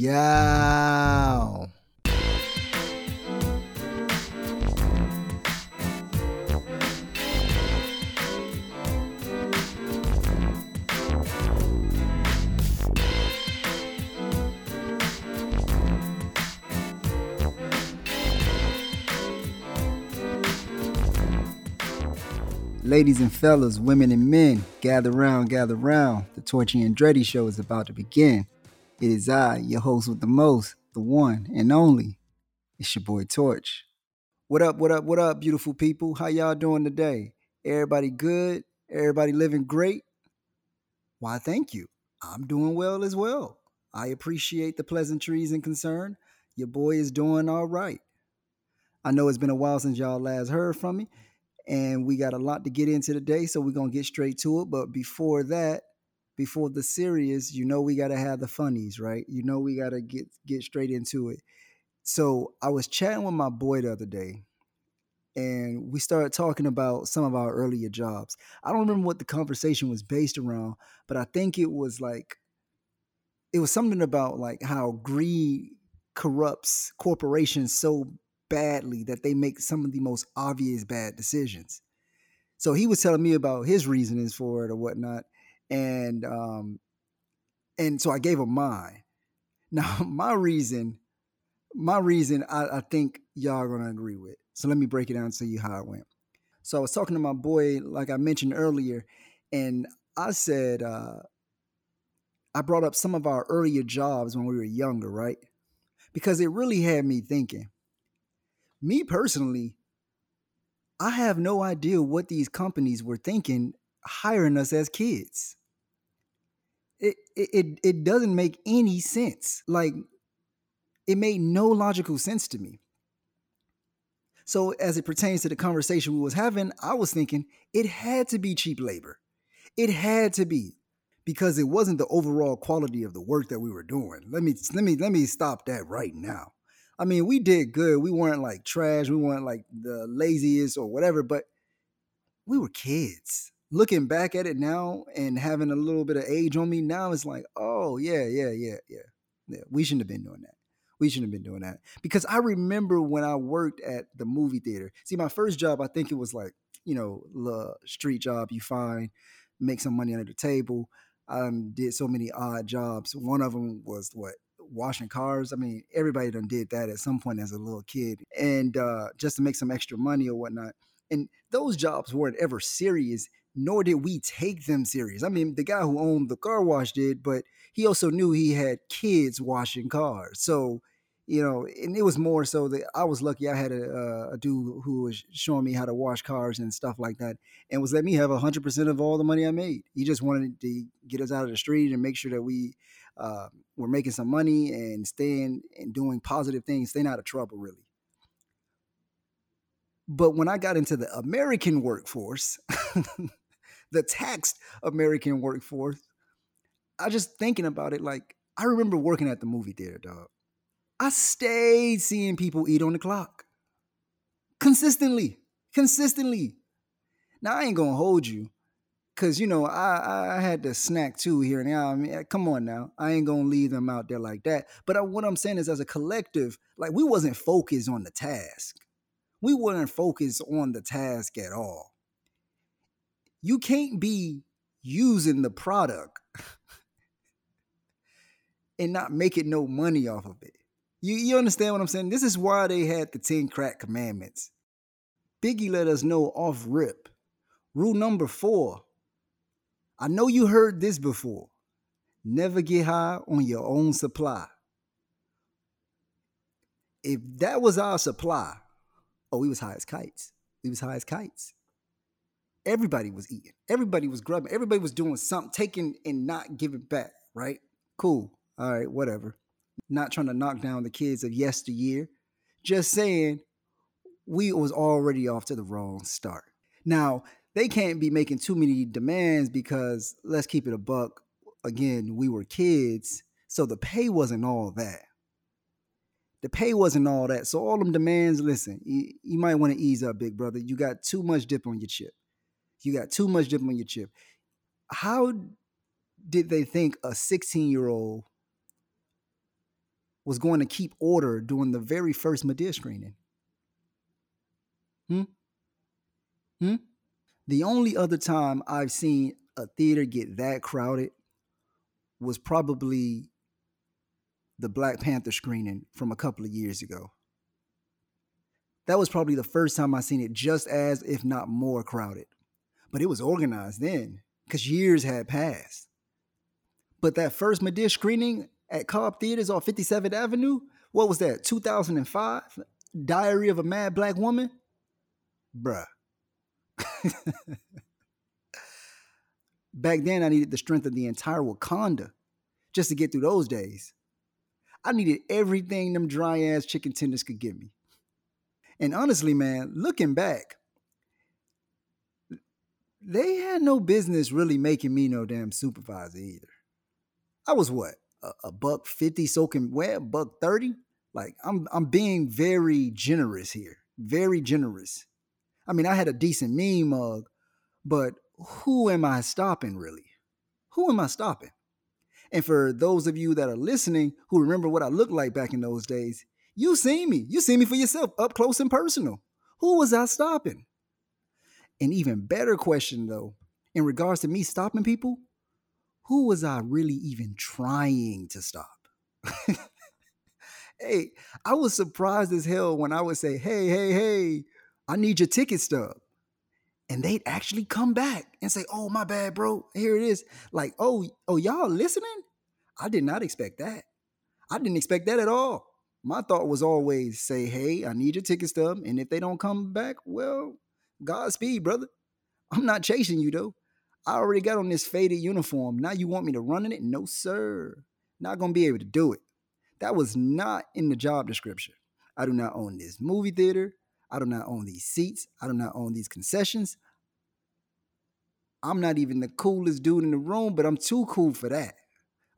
Yow. Ladies and fellas, women and men, gather round, gather round. The Torchy and Andretti show is about to begin. It is I, your host with the most, the one and only. It's your boy Torch. What up, what up, what up, beautiful people? How y'all doing today? Everybody good? Everybody living great? Why, thank you. I'm doing well as well. I appreciate the pleasantries and concern. Your boy is doing all right. I know it's been a while since y'all last heard from me, and we got a lot to get into today, so we're gonna get straight to it. But before that, before the serious, you know we gotta have the funnies, right? You know we gotta get get straight into it. So I was chatting with my boy the other day, and we started talking about some of our earlier jobs. I don't remember what the conversation was based around, but I think it was like it was something about like how greed corrupts corporations so badly that they make some of the most obvious bad decisions. So he was telling me about his reasonings for it or whatnot, and um, and so I gave him mine. Now my reason, my reason, I, I think y'all are gonna agree with. So let me break it down tell you how it went. So I was talking to my boy, like I mentioned earlier, and I said uh, I brought up some of our earlier jobs when we were younger, right? Because it really had me thinking me personally, I have no idea what these companies were thinking hiring us as kids. It it it doesn't make any sense. Like it made no logical sense to me. So as it pertains to the conversation we was having, I was thinking it had to be cheap labor. It had to be because it wasn't the overall quality of the work that we were doing. Let me let me let me stop that right now. I mean, we did good. We weren't like trash. We weren't like the laziest or whatever, but we were kids. Looking back at it now and having a little bit of age on me now, it's like, oh, yeah, yeah, yeah, yeah. Yeah, we shouldn't have been doing that. We shouldn't have been doing that. Because I remember when I worked at the movie theater. See, my first job, I think it was like, you know, the street job you find, make some money under the table. I um, did so many odd jobs. One of them was what washing cars. I mean, everybody done did that at some point as a little kid, and uh, just to make some extra money or whatnot. And those jobs weren't ever serious, nor did we take them serious. I mean, the guy who owned the car wash did, but he also knew he had kids washing cars. So, you know, and it was more so that I was lucky I had a, a dude who was showing me how to wash cars and stuff like that and was letting me have 100% of all the money I made. He just wanted to get us out of the street and make sure that we uh, we're making some money and staying and doing positive things, staying out of trouble, really. But when I got into the American workforce, the taxed American workforce, I just thinking about it like I remember working at the movie theater, dog. I stayed seeing people eat on the clock consistently, consistently. Now I ain't gonna hold you Cause you know I I had to snack too here and there. I mean, come on now, I ain't gonna leave them out there like that. But I, what I'm saying is, as a collective, like we wasn't focused on the task. We weren't focused on the task at all. You can't be using the product and not making no money off of it. You you understand what I'm saying? This is why they had the 10 crack commandments. Biggie let us know off rip. Rule number four I know you heard this before. Never get high on your own supply. If that was our supply, oh, we was high as kites. We was high as kites. Everybody was eating. Everybody was grubbing. Everybody was doing something, taking and not giving back, right? Cool. All right, whatever. Not trying to knock down the kids of yesteryear. Just saying we was already off to the wrong start. Now, they can't be making too many demands because let's keep it a buck. Again, we were kids, so the pay wasn't all that. The pay wasn't all that. So all them demands, listen, you, you might want to ease up, big brother. You got too much dip on your chip. You got too much dip on your chip. How did they think a 16 year old was going to keep order during the very first Madea screening? Hmm? Hmm? The only other time I've seen a theater get that crowded was probably the Black Panther screening from a couple of years ago. That was probably the first time I seen it just as, if not more, crowded. But it was organized then, because years had passed. But that first Madea screening at Cobb Theaters on 57th Avenue, what was that, 2005? Diary of a Mad Black Woman? Bruh. Back then, I needed the strength of the entire Wakanda just to get through those days. I needed everything them dry ass chicken tenders could give me. And honestly, man, looking back, they had no business really making me no damn supervisor either. I was what a, a buck fifty soaking wet, buck thirty. Like I'm I'm being very generous here, very generous. I mean, I had a decent meme mug, but who am I stopping really? Who am I stopping? And for those of you that are listening who remember what I looked like back in those days, you see me. You see me for yourself, up close and personal. Who was I stopping? An even better question, though, in regards to me stopping people, who was I really even trying to stop? hey, I was surprised as hell when I would say, hey, hey, hey, I need your ticket stub and they'd actually come back and say, "Oh, my bad, bro. Here it is." Like, "Oh, oh, y'all listening?" I did not expect that. I didn't expect that at all. My thought was always say, "Hey, I need your ticket stub, and if they don't come back, well, Godspeed, brother. I'm not chasing you though. I already got on this faded uniform. Now you want me to run in it? No, sir. Not gonna be able to do it. That was not in the job description. I do not own this movie theater. I do not own these seats. I do not own these concessions. I'm not even the coolest dude in the room, but I'm too cool for that.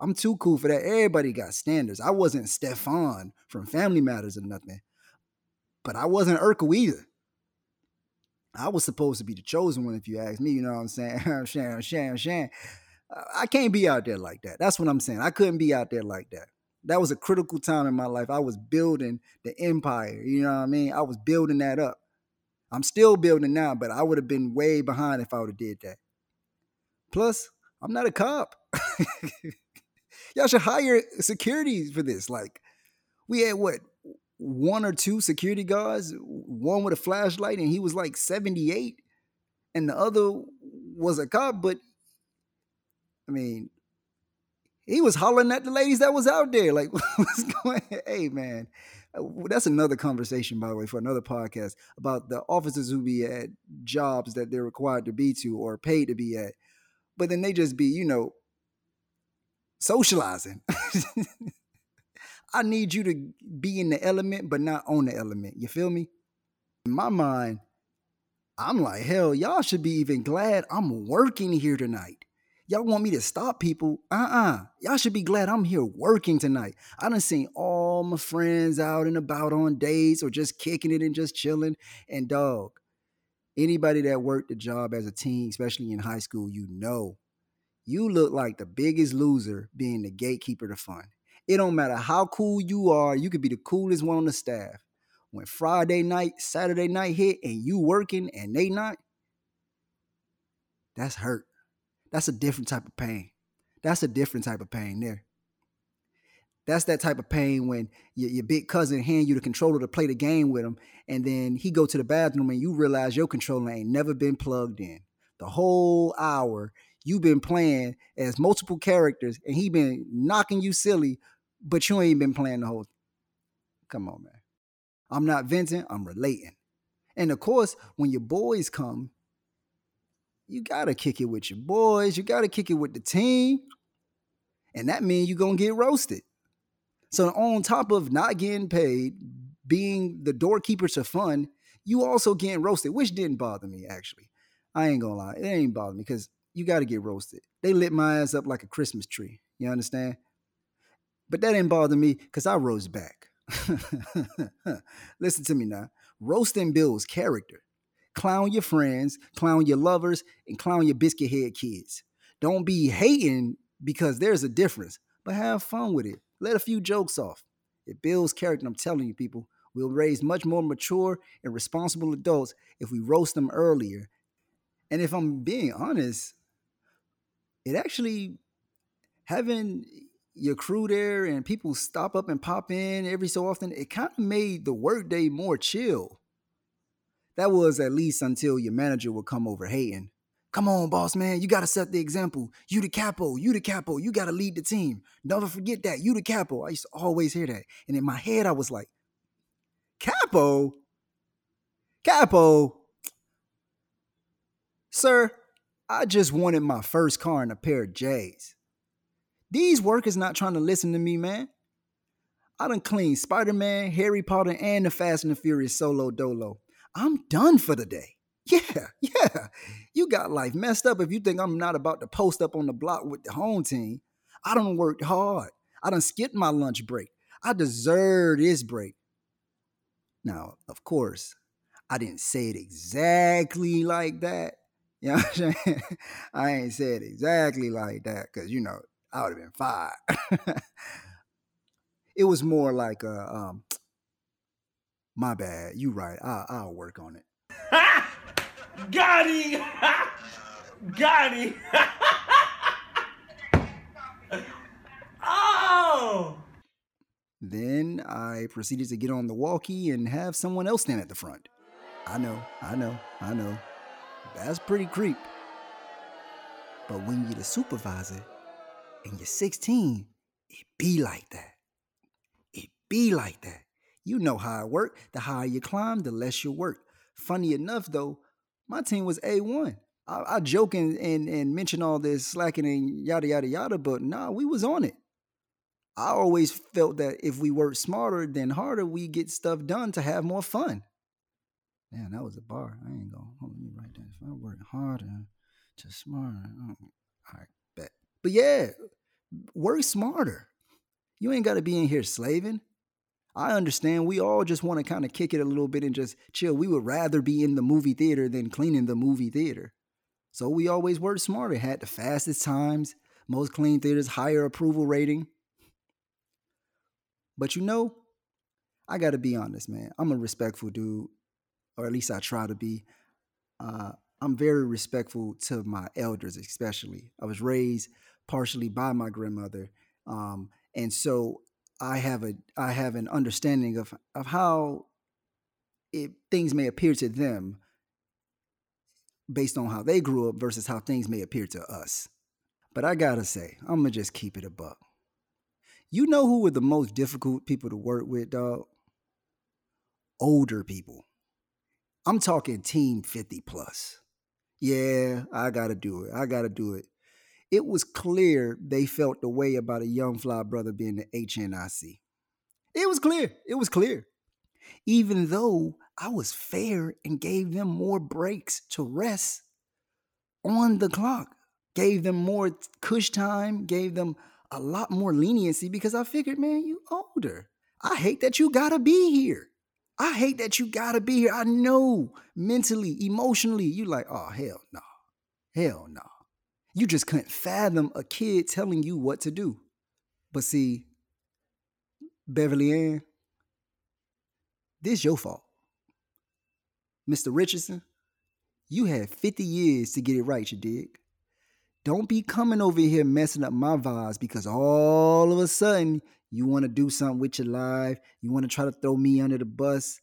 I'm too cool for that. Everybody got standards. I wasn't Stefan from Family Matters or nothing, but I wasn't Urkel either. I was supposed to be the chosen one, if you ask me. You know what I'm saying? Shan, Shan, Shan. I can't be out there like that. That's what I'm saying. I couldn't be out there like that that was a critical time in my life. I was building the empire. You know what I mean? I was building that up. I'm still building now, but I would have been way behind if I would have did that. Plus, I'm not a cop. Y'all should hire security for this. Like, we had what one or two security guards, one with a flashlight, and he was like 78, and the other was a cop. But I mean, he was hollering at the ladies that was out there. Like, what's going? Hey, man, uh, that's another conversation, by the way, for another podcast about the officers who be at jobs that they're required to be to or paid to be at, but then they just be, you know, socializing. I need you to be in the element, but not on the element. You feel me? In my mind, I'm like, hell, y'all should be even glad I'm working here tonight. Y'all want me to stop people? Uh-uh. Y'all should be glad I'm here working tonight. I done seen all my friends out and about on dates or just kicking it and just chilling. And dog, anybody that worked the job as a teen, especially in high school, you know, you look like the biggest loser being the gatekeeper to fun. It don't matter how cool you are, you could be the coolest one on the staff. When Friday night, Saturday night hit and you working and they not, that's hurt. That's a different type of pain. That's a different type of pain there. That's that type of pain when your, your big cousin hand you the controller to play the game with him, and then he go to the bathroom and you realize your controller ain't never been plugged in. The whole hour you've been playing as multiple characters, and he been knocking you silly, but you ain't been playing the whole. Come on, man. I'm not venting. I'm relating. And of course, when your boys come you gotta kick it with your boys. You gotta kick it with the team. And that means you're gonna get roasted. So on top of not getting paid, being the doorkeeper to fun, you also getting roasted, which didn't bother me actually. I ain't gonna lie, it ain't bother me because you gotta get roasted. They lit my ass up like a Christmas tree. You understand? But that didn't bother me because I rose back. Listen to me now. Roasting builds character. Clown your friends, clown your lovers, and clown your biscuit head kids. Don't be hating because there's a difference, but have fun with it. Let a few jokes off. It builds character. I'm telling you, people. We'll raise much more mature and responsible adults if we roast them earlier. And if I'm being honest, it actually having your crew there and people stop up and pop in every so often, it kind of made the workday more chill. That was at least until your manager would come over hating. Come on, boss man, you gotta set the example. You the capo, you the capo, you gotta lead the team. Never forget that. You the capo. I used to always hear that. And in my head, I was like, Capo? Capo? Sir, I just wanted my first car and a pair of J's. These workers not trying to listen to me, man. I done cleaned Spider-Man, Harry Potter, and the Fast and the Furious solo dolo. I'm done for the day. Yeah, yeah. You got life messed up if you think I'm not about to post up on the block with the home team. I done worked hard. I done skipped my lunch break. I deserve this break. Now, of course, I didn't say it exactly like that. You know? I ain't said exactly like that because, you know, I would have been fired. it was more like, uh, um, my bad. You right. I, I'll work on it. Got him! Got him! oh! Then I proceeded to get on the walkie and have someone else stand at the front. I know, I know, I know. That's pretty creep. But when you're the supervisor and you're 16, it be like that. It be like that. You know how it work. The higher you climb, the less you work. Funny enough, though, my team was A1. I, I joke and, and, and mention all this slacking and yada, yada, yada, but nah, we was on it. I always felt that if we work smarter than harder, we get stuff done to have more fun. Man, that was a bar. I ain't gonna hold me right there. If I work harder to smarter, oh, uh, I bet. But yeah, work smarter. You ain't got to be in here slaving. I understand we all just want to kind of kick it a little bit and just chill. We would rather be in the movie theater than cleaning the movie theater. So we always worked smarter, had the fastest times, most clean theaters, higher approval rating. But you know, I got to be honest, man. I'm a respectful dude, or at least I try to be. Uh, I'm very respectful to my elders, especially. I was raised partially by my grandmother, um, and so I have a I have an understanding of of how it, things may appear to them based on how they grew up versus how things may appear to us. But I gotta say, I'm gonna just keep it a buck. You know who were the most difficult people to work with, dog? Older people. I'm talking team 50 plus. Yeah, I gotta do it. I gotta do it it was clear they felt the way about a young fly brother being the HNIC. It was clear. It was clear. Even though I was fair and gave them more breaks to rest on the clock, gave them more cush time, gave them a lot more leniency because I figured, man, you older. I hate that you gotta be here. I hate that you gotta be here. I know mentally, emotionally, you like, oh hell no. Hell no. You just couldn't fathom a kid telling you what to do. But see, Beverly Ann, this your fault. Mr. Richardson, you had 50 years to get it right, you dig? Don't be coming over here messing up my vibes because all of a sudden you want to do something with your life. You want to try to throw me under the bus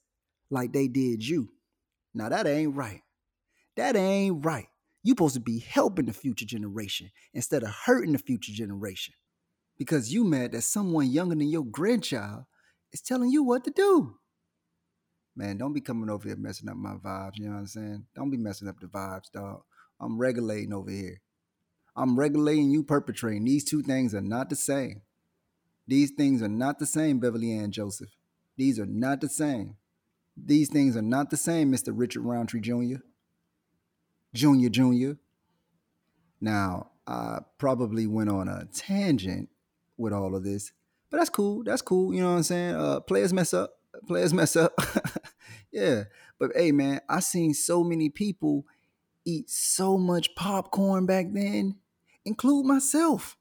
like they did you. Now that ain't right. That ain't right. You're supposed to be helping the future generation instead of hurting the future generation. Because you mad that someone younger than your grandchild is telling you what to do. Man, don't be coming over here messing up my vibes, you know what I'm saying? Don't be messing up the vibes, dog. I'm regulating over here. I'm regulating you perpetrating. These two things are not the same. These things are not the same, Beverly Ann Joseph. These are not the same. These things are not the same, Mr. Richard Roundtree Jr. Junior Junior. Now, I probably went on a tangent with all of this, but that's cool. That's cool. You know what I'm saying? Uh, players mess up. Players mess up. yeah. But hey, man, I seen so many people eat so much popcorn back then, include myself,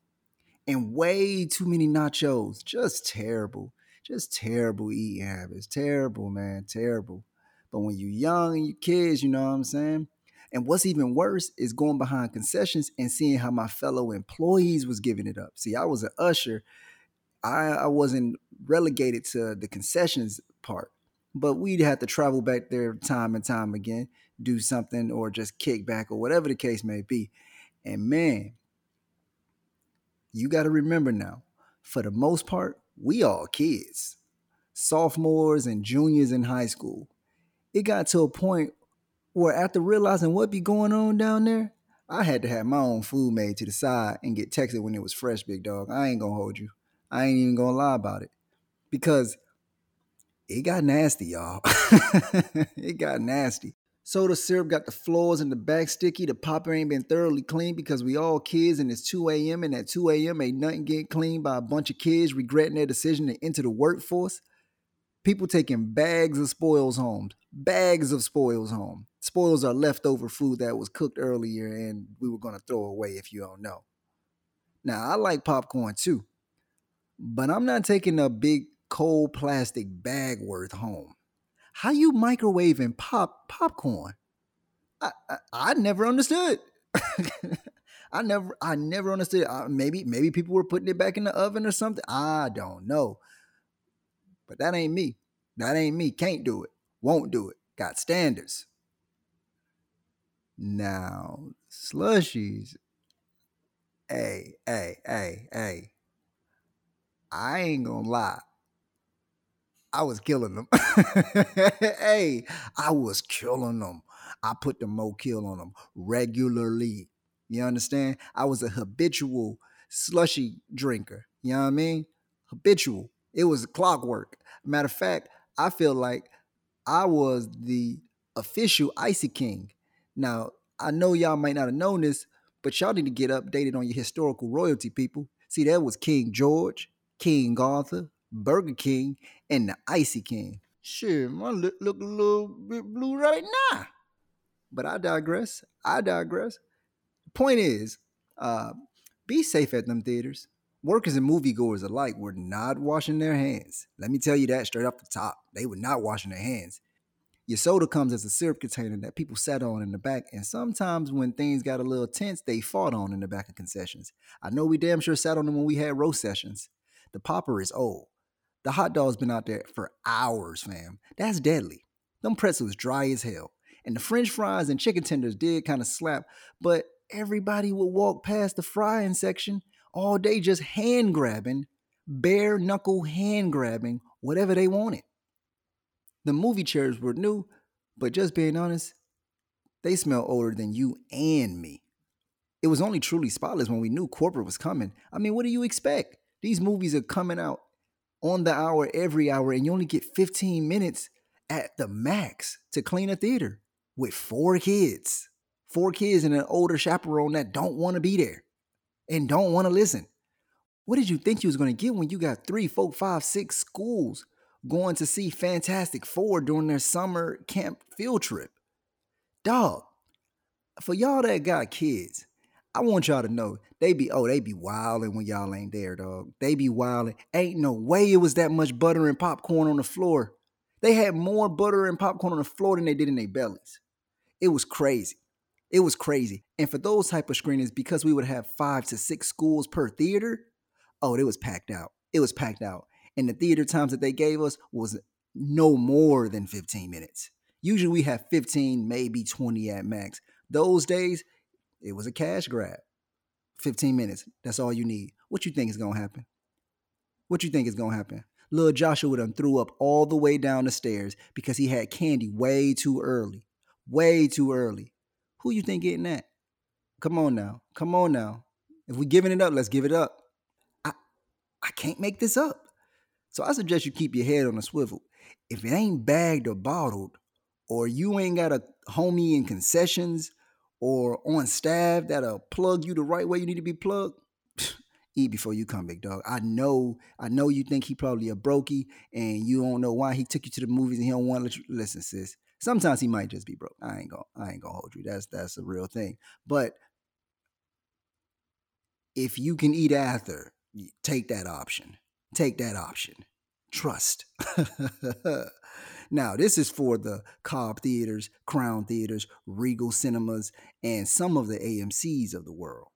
and way too many nachos. Just terrible. Just terrible eating habits. Terrible, man. Terrible. But when you're young and you kids, you know what I'm saying? And what's even worse is going behind concessions and seeing how my fellow employees was giving it up. See, I was an usher. I, I wasn't relegated to the concessions part, but we'd have to travel back there time and time again, do something or just kick back or whatever the case may be. And man, you got to remember now, for the most part, we all kids, sophomores and juniors in high school. It got to a point where after realizing what be going on down there, I had to have my own food made to the side and get texted when it was fresh, big dog. I ain't gonna hold you. I ain't even gonna lie about it. Because it got nasty, y'all. it got nasty. Soda syrup got the floors in the back sticky. The popper ain't been thoroughly cleaned because we all kids and it's 2 a.m. and at 2 a.m. ain't nothing getting cleaned by a bunch of kids regretting their decision to enter the workforce. People taking bags of spoils home, bags of spoils home. Spoils are leftover food that was cooked earlier and we were going to throw away if you don't know. Now, I like popcorn too, but I'm not taking a big cold plastic bag worth home. How you microwaving pop popcorn? I, I, I never understood. I never I never understood. Uh, maybe maybe people were putting it back in the oven or something. I don't know. But that ain't me. That ain't me. Can't do it. Won't do it. Got standards. Now, slushies. Hey, hey, hey, hey. I ain't gonna lie. I was killing them. hey, I was killing them. I put the mo kill on them regularly. You understand? I was a habitual slushy drinker. You know what I mean? Habitual. It was clockwork. Matter of fact, I feel like I was the official Icy King. Now, I know y'all might not have known this, but y'all need to get updated on your historical royalty, people. See, that was King George, King Arthur, Burger King, and the Icy King. Shit, my lip look a little bit blue right now. But I digress. I digress. Point is, uh, be safe at them theaters. Workers and moviegoers alike were not washing their hands. Let me tell you that straight off the top. They were not washing their hands. Your soda comes as a syrup container that people sat on in the back, and sometimes when things got a little tense, they fought on in the back of concessions. I know we damn sure sat on them when we had row sessions. The popper is old. The hot dog's been out there for hours, fam. That's deadly. Them pretzels dry as hell. And the french fries and chicken tenders did kind of slap, but everybody would walk past the frying section all day just hand grabbing, bare knuckle hand grabbing whatever they wanted. The movie chairs were new, but just being honest, they smell older than you and me. It was only truly spotless when we knew corporate was coming. I mean, what do you expect? These movies are coming out on the hour every hour, and you only get 15 minutes at the max to clean a theater with four kids. Four kids and an older chaperone that don't want to be there and don't want to listen. What did you think you was going to get when you got three, four, five, six schools going to see Fantastic Four during their summer camp field trip. Dog, for y'all that got kids, I want y'all to know they be oh they be wilding when y'all ain't there, dog. They be wilding. Ain't no way it was that much butter and popcorn on the floor. They had more butter and popcorn on the floor than they did in their bellies. It was crazy. It was crazy. And for those type of screenings, because we would have five to six schools per theater, oh, it was packed out. It was packed out and the theater times that they gave us was no more than 15 minutes. Usually we have 15, maybe 20 at max. Those days, it was a cash grab. 15 minutes. That's all you need. What you think is gonna happen? What you think is gonna happen? Little Joshua done threw up all the way down the stairs because he had candy way too early. Way too early. Who you think getting that? Come on now. Come on now. If we giving it up, let's give it up. I I can't make this up. So I suggest you keep your head on a swivel. If it ain't bagged or bottled, or you ain't got a homie in concessions or on staff that'll plug you the right way you need to be plugged, eat before you come, big dog. I know, I know you think he probably a brokey and you don't know why he took you to the movies and he don't want to let you listen, sis. Sometimes he might just be broke. I ain't gonna, I ain't gonna hold you. That's that's a real thing. But if you can eat after, take that option take that option. Trust. now, this is for the Cobb Theaters, Crown Theaters, Regal Cinemas, and some of the AMCs of the world.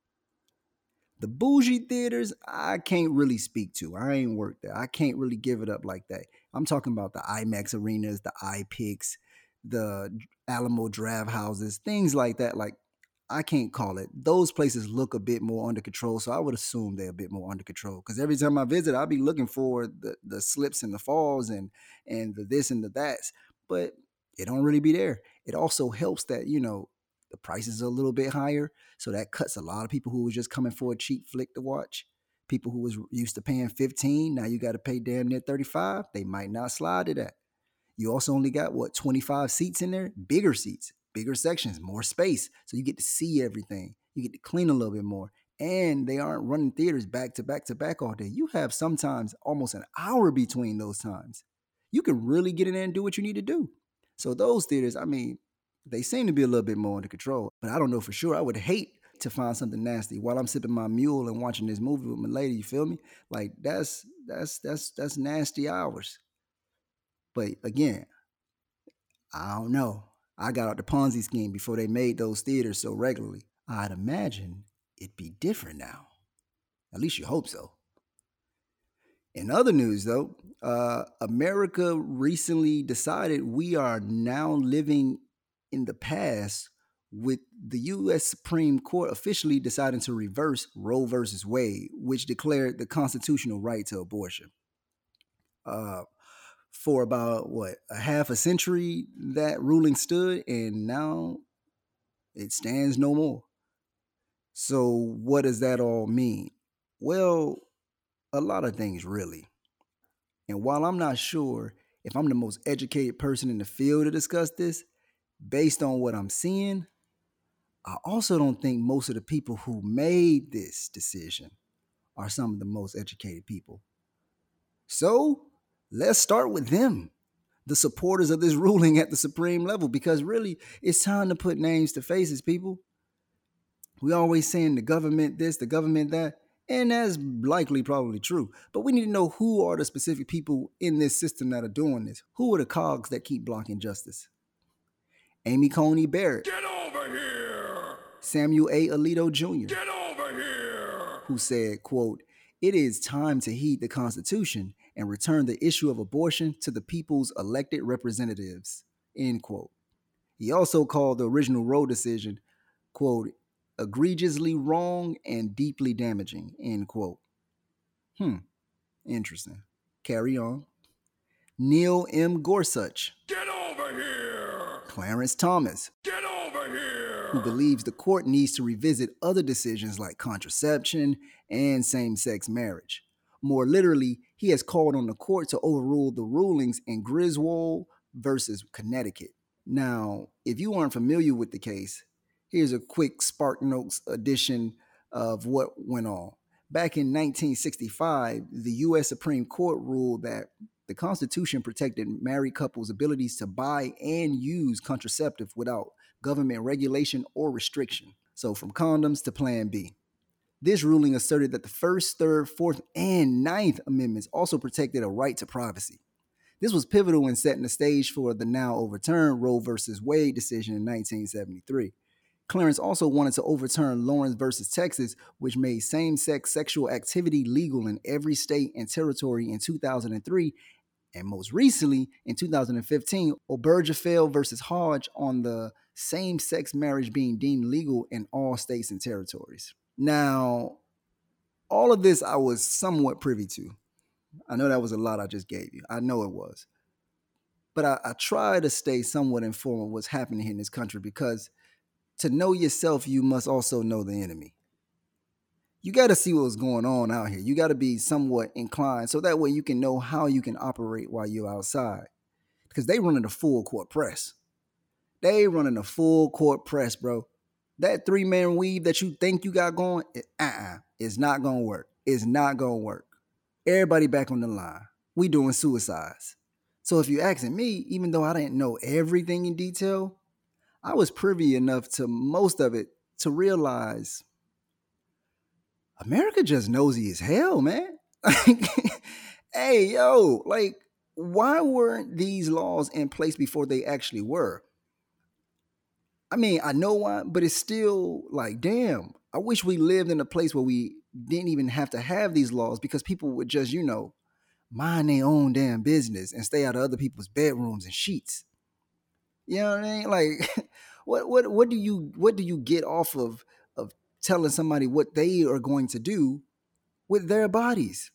The bougie theaters, I can't really speak to. I ain't worked there. I can't really give it up like that. I'm talking about the IMAX arenas, the iPics, the Alamo Drafthouses, things like that. Like I can't call it. Those places look a bit more under control, so I would assume they're a bit more under control. Because every time I visit, I'll be looking for the the slips and the falls and and the this and the that's, but it don't really be there. It also helps that you know the prices are a little bit higher, so that cuts a lot of people who was just coming for a cheap flick to watch. People who was used to paying 15, now you got to pay damn near 35. They might not slide to that. You also only got what 25 seats in there, bigger seats bigger sections, more space. So you get to see everything. You get to clean a little bit more. And they aren't running theaters back to back to back all day. You have sometimes almost an hour between those times. You can really get in there and do what you need to do. So those theaters, I mean, they seem to be a little bit more under control. But I don't know for sure. I would hate to find something nasty while I'm sipping my mule and watching this movie with my lady. You feel me? Like that's that's that's that's nasty hours. But again, I don't know. I got out the Ponzi scheme before they made those theaters so regularly. I'd imagine it'd be different now. At least you hope so. In other news, though, uh, America recently decided we are now living in the past with the U.S. Supreme Court officially deciding to reverse Roe versus Wade, which declared the constitutional right to abortion. Uh, for about what a half a century that ruling stood and now it stands no more. So what does that all mean? Well a lot of things really. And while i'm not sure if i'm the most educated person in the field to discuss this based on what i'm seeing i also don't think most of the people who made this decision are some of the most educated people. So let's start with them, the supporters of this ruling at the supreme level, because really it's time to put names to faces, people. We always saying the government this, the government that, and that's likely probably true. But we need to know who are the specific people in this system that are doing this. Who are the cogs that keep blocking justice? Amy Coney Barrett. Get over here! Samuel A. Alito Jr. Get over here! Who said, quote, it is time to heed the Constitution and return the issue of abortion to the people's elected representatives. End quote. He also called the original Roe decision, quote, egregiously wrong and deeply damaging, end quote. Hmm, interesting. Carry on. Neil M. Gorsuch. Get over here! Clarence Thomas. Get over here! Who believes the court needs to revisit other decisions like contraception and same sex marriage. More literally, he has called on the court to overrule the rulings in Griswold versus Connecticut. Now, if you aren't familiar with the case, here's a quick SparkNotes edition of what went on. Back in 1965, the U.S. Supreme Court ruled that the Constitution protected married couples' abilities to buy and use contraceptive without government regulation or restriction. So, from condoms to Plan B. This ruling asserted that the First, Third, Fourth, and Ninth Amendments also protected a right to privacy. This was pivotal in setting the stage for the now overturned Roe v. Wade decision in 1973. Clarence also wanted to overturn Lawrence versus Texas, which made same sex sexual activity legal in every state and territory in 2003. And most recently, in 2015, Obergefell versus Hodge on the same sex marriage being deemed legal in all states and territories. Now, all of this I was somewhat privy to. I know that was a lot I just gave you. I know it was. But I, I try to stay somewhat informed of what's happening here in this country because to know yourself, you must also know the enemy. You got to see what's going on out here. You got to be somewhat inclined so that way you can know how you can operate while you're outside. Because they running a full court press. They running a full court press, bro that three man weave that you think you got going, uh uh-uh, it's not gonna work. It's not gonna work. Everybody back on the line. We doing suicides. So if you're asking me, even though I didn't know everything in detail, I was privy enough to most of it to realize America just nosy as hell, man. hey, yo, like, why weren't these laws in place before they actually were? I mean, I know why, but it's still like, damn, I wish we lived in a place where we didn't even have to have these laws because people would just, you know, mind their own damn business and stay out of other people's bedrooms and sheets. You know what I mean? Like, what what what do you what do you get off of of telling somebody what they are going to do with their bodies?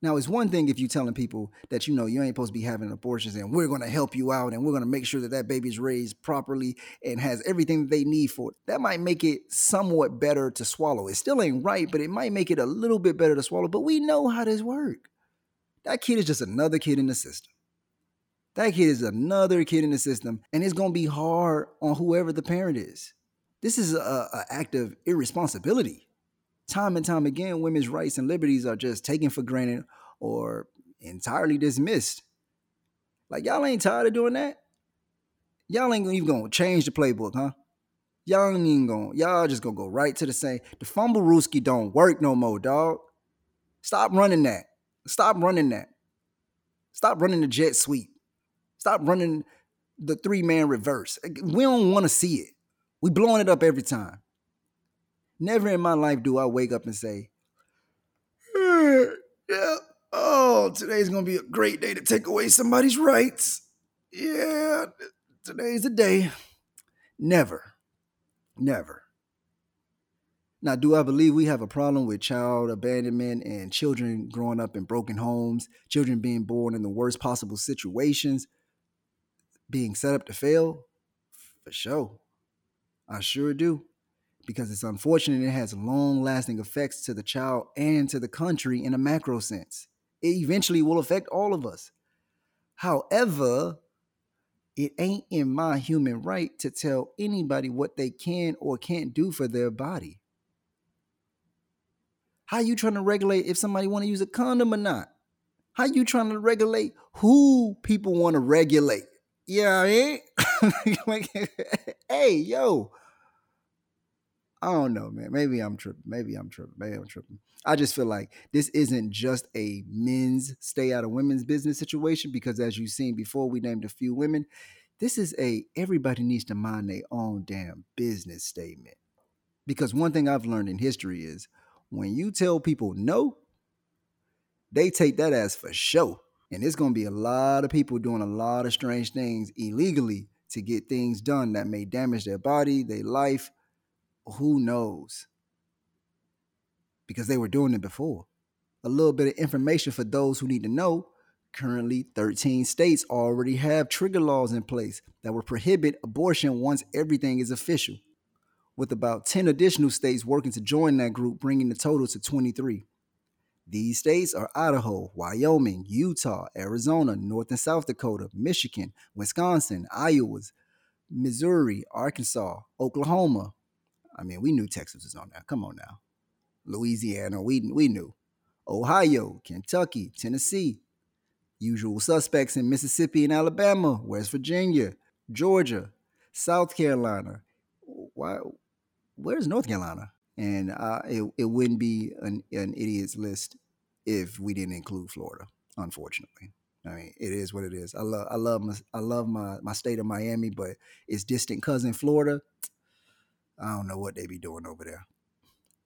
Now, it's one thing if you're telling people that you know you ain't supposed to be having abortions and we're going to help you out and we're going to make sure that that baby's raised properly and has everything that they need for it. That might make it somewhat better to swallow. It still ain't right, but it might make it a little bit better to swallow. But we know how this works. That kid is just another kid in the system. That kid is another kid in the system, and it's going to be hard on whoever the parent is. This is a, act of irresponsibility time and time again, women's rights and liberties are just taken for granted or entirely dismissed. Like y'all ain't tired of doing that. Y'all ain't even gonna change the playbook, huh? Y'all ain't even gonna, y'all just gonna go right to the same. The fumble rooski don't work no more, dog. Stop running that. Stop running that. Stop running the jet sweep. Stop running the three man reverse. We don't want to see it. We blowing it up every time. Never in my life do I wake up and say, eh, yeah, oh, today's gonna be a great day to take away somebody's rights. Yeah, today's the day. Never. Never. Now, do I believe we have a problem with child abandonment and children growing up in broken homes, children being born in the worst possible situations, being set up to fail? For sure. I sure do because it's unfortunate it has long lasting effects to the child and to the country in a macro sense. It eventually will affect all of us. However, it ain't in my human right to tell anybody what they can or can't do for their body. How you trying to regulate if somebody want to use a condom or not? How you trying to regulate who people want to regulate? Yeah, you know I mean? hey, yo, I don't know, man. Maybe I'm tripping. Maybe I'm tripping. Maybe I'm tripping. I just feel like this isn't just a men's stay out of women's business situation because, as you've seen before, we named a few women. This is a everybody needs to mind their own damn business statement. Because one thing I've learned in history is when you tell people no, they take that as for sure. And there's going to be a lot of people doing a lot of strange things illegally to get things done that may damage their body, their life, who knows? Because they were doing it before. A little bit of information for those who need to know. Currently, 13 states already have trigger laws in place that will prohibit abortion once everything is official, with about 10 additional states working to join that group, bringing the total to 23. These states are Idaho, Wyoming, Utah, Arizona, North and South Dakota, Michigan, Wisconsin, Iowa, Missouri, Arkansas, Oklahoma, I mean, we knew Texas was on there. Come on now. Louisiana, we we knew. Ohio, Kentucky, Tennessee, usual suspects in Mississippi and Alabama, West Virginia, Georgia, South Carolina. Why? Where's North Carolina? And uh, it it wouldn't be an, an idiot's list if we didn't include Florida. Unfortunately, I mean it is what it is. I love I love my I love my my state of Miami, but its distant cousin Florida. I don't know what they be doing over there.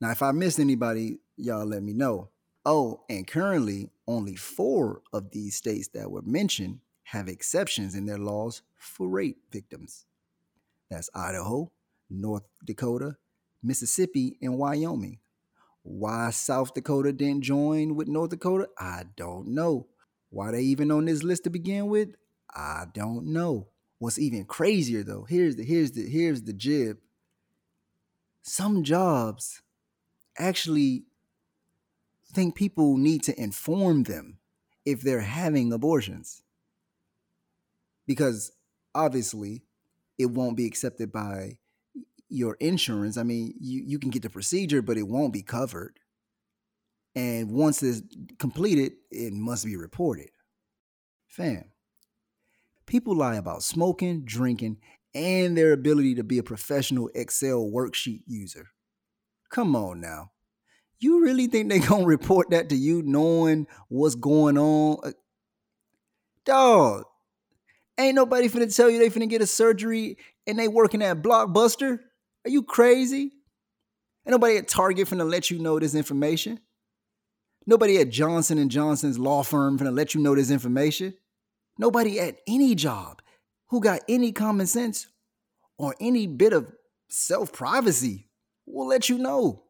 Now, if I missed anybody, y'all let me know. Oh, and currently, only four of these states that were mentioned have exceptions in their laws for rape victims. That's Idaho, North Dakota, Mississippi, and Wyoming. Why South Dakota didn't join with North Dakota, I don't know. Why they even on this list to begin with, I don't know. What's even crazier though, here's the here's the here's the jib some jobs actually think people need to inform them if they're having abortions. Because obviously, it won't be accepted by your insurance. I mean, you, you can get the procedure, but it won't be covered. And once it's completed, it must be reported. Fam, people lie about smoking, drinking, and their ability to be a professional Excel worksheet user. Come on now. You really think they gonna report that to you knowing what's going on? Uh, Dog, ain't nobody finna tell you they finna get a surgery and they working at Blockbuster. Are you crazy? Ain't nobody at Target finna let you know this information. Nobody at Johnson and Johnson's law firm finna let you know this information. Nobody at any job who got any common sense or any bit of self privacy will let you know.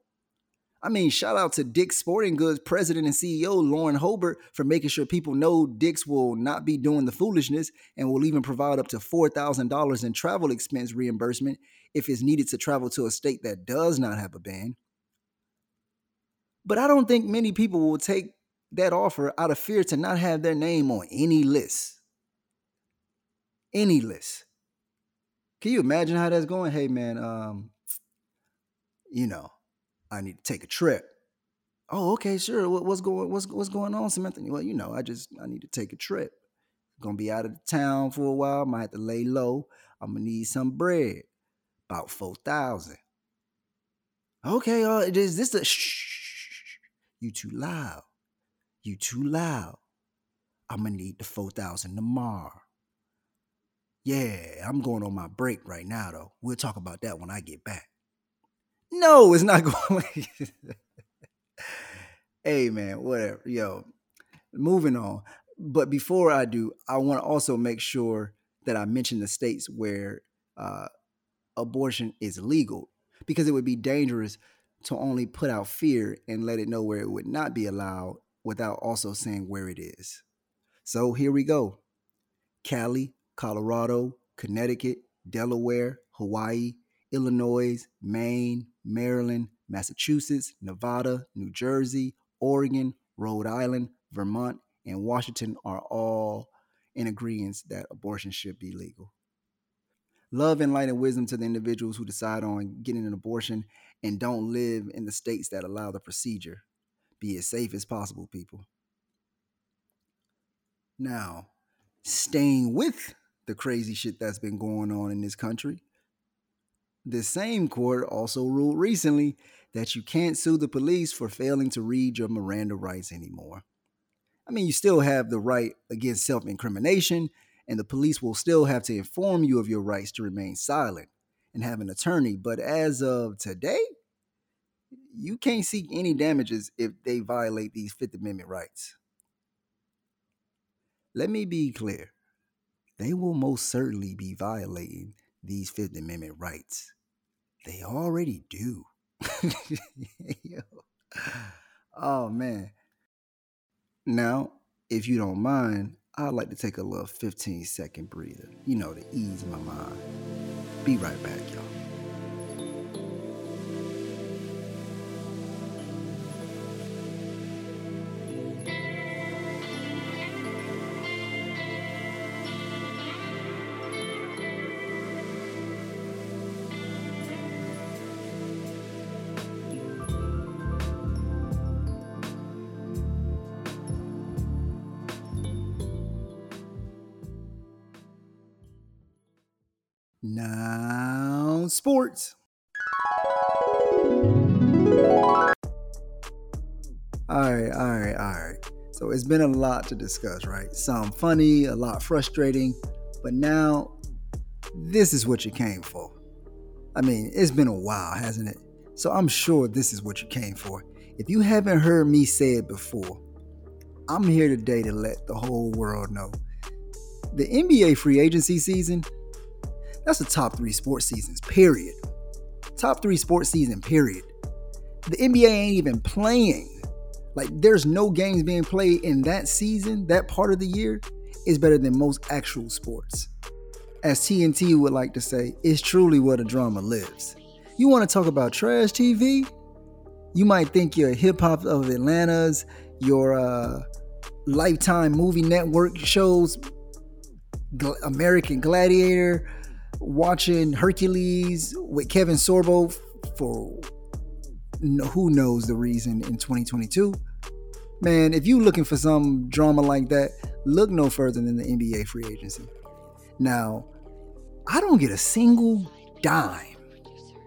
I mean, shout out to Dick's Sporting Goods president and CEO Lauren Hobart for making sure people know Dick's will not be doing the foolishness and will even provide up to $4,000 in travel expense reimbursement if it's needed to travel to a state that does not have a ban. But I don't think many people will take that offer out of fear to not have their name on any list. Any list. Can you imagine how that's going? Hey man, um, you know, I need to take a trip. Oh, okay, sure. What, what's going what's what's going on, Samantha? Well, you know, I just I need to take a trip. Gonna be out of the town for a while. Might have to lay low. I'm gonna need some bread. About four thousand. Okay, uh, is this a shh? You too loud. You too loud. I'm gonna need the four thousand tomorrow. Yeah, I'm going on my break right now though. We'll talk about that when I get back. No, it's not going. hey man, whatever. Yo, moving on. But before I do, I want to also make sure that I mention the states where uh, abortion is legal because it would be dangerous to only put out fear and let it know where it would not be allowed without also saying where it is. So here we go Cali, Colorado, Connecticut, Delaware, Hawaii, Illinois, Maine, Maryland, Massachusetts, Nevada, New Jersey, Oregon, Rhode Island, Vermont, and Washington are all in agreement that abortion should be legal. Love and light and wisdom to the individuals who decide on getting an abortion and don't live in the states that allow the procedure. Be as safe as possible, people. Now, staying with the crazy shit that's been going on in this country, the same court also ruled recently that you can't sue the police for failing to read your Miranda rights anymore. I mean, you still have the right against self incrimination, and the police will still have to inform you of your rights to remain silent and have an attorney. But as of today, you can't seek any damages if they violate these Fifth Amendment rights. Let me be clear they will most certainly be violating these Fifth Amendment rights. They already do. oh, man. Now, if you don't mind, I'd like to take a little 15 second breather, you know, to ease my mind. Be right back, y'all. Sports. All right, all right, all right. So it's been a lot to discuss, right? Some funny, a lot frustrating, but now this is what you came for. I mean, it's been a while, hasn't it? So I'm sure this is what you came for. If you haven't heard me say it before, I'm here today to let the whole world know. The NBA free agency season that's the top three sports seasons, period. Top three sports season, period. The NBA ain't even playing. Like, there's no games being played in that season, that part of the year is better than most actual sports. As TNT would like to say, it's truly where the drama lives. You want to talk about trash TV? You might think your hip hop of Atlanta's, your uh, Lifetime movie network shows, American Gladiator, watching Hercules with Kevin Sorbo for who knows the reason in 2022. Man, if you're looking for some drama like that, look no further than the NBA free agency. Now, I don't get a single dime,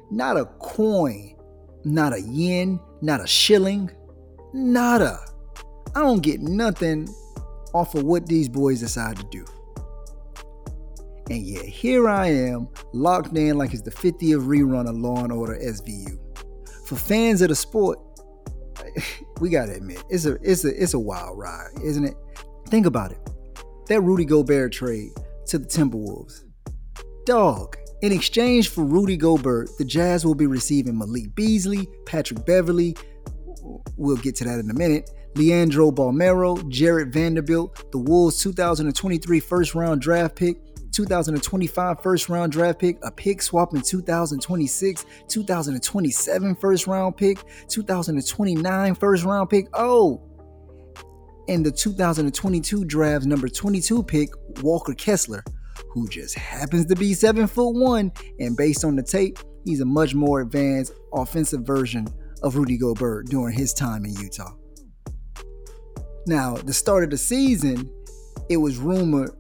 not a coin not a yen, not a shilling, nada. I don't get nothing off of what these boys decide to do. And yet here I am, locked in like it's the 50th rerun of Law and Order SVU. For fans of the sport, we gotta admit, it's a it's a it's a wild ride, isn't it? Think about it. That Rudy Gobert trade to the Timberwolves. Dog, in exchange for Rudy Gobert, the Jazz will be receiving Malik Beasley, Patrick Beverley, we'll get to that in a minute, Leandro Bolmaro, Jarred Vanderbilt, the Wolves 2023 first round draft pick, 2025 first round draft pick, a pick swap in 2026, 2027 first round pick, 2029 first round pick. Oh, and the 2022 draft's number 22 pick, Walker Kessler, who just happens to be seven foot one, and based on the tape, he's a much more advanced offensive version of Rudy Gobert during his time in Utah. Now, the start of the season, it was rumored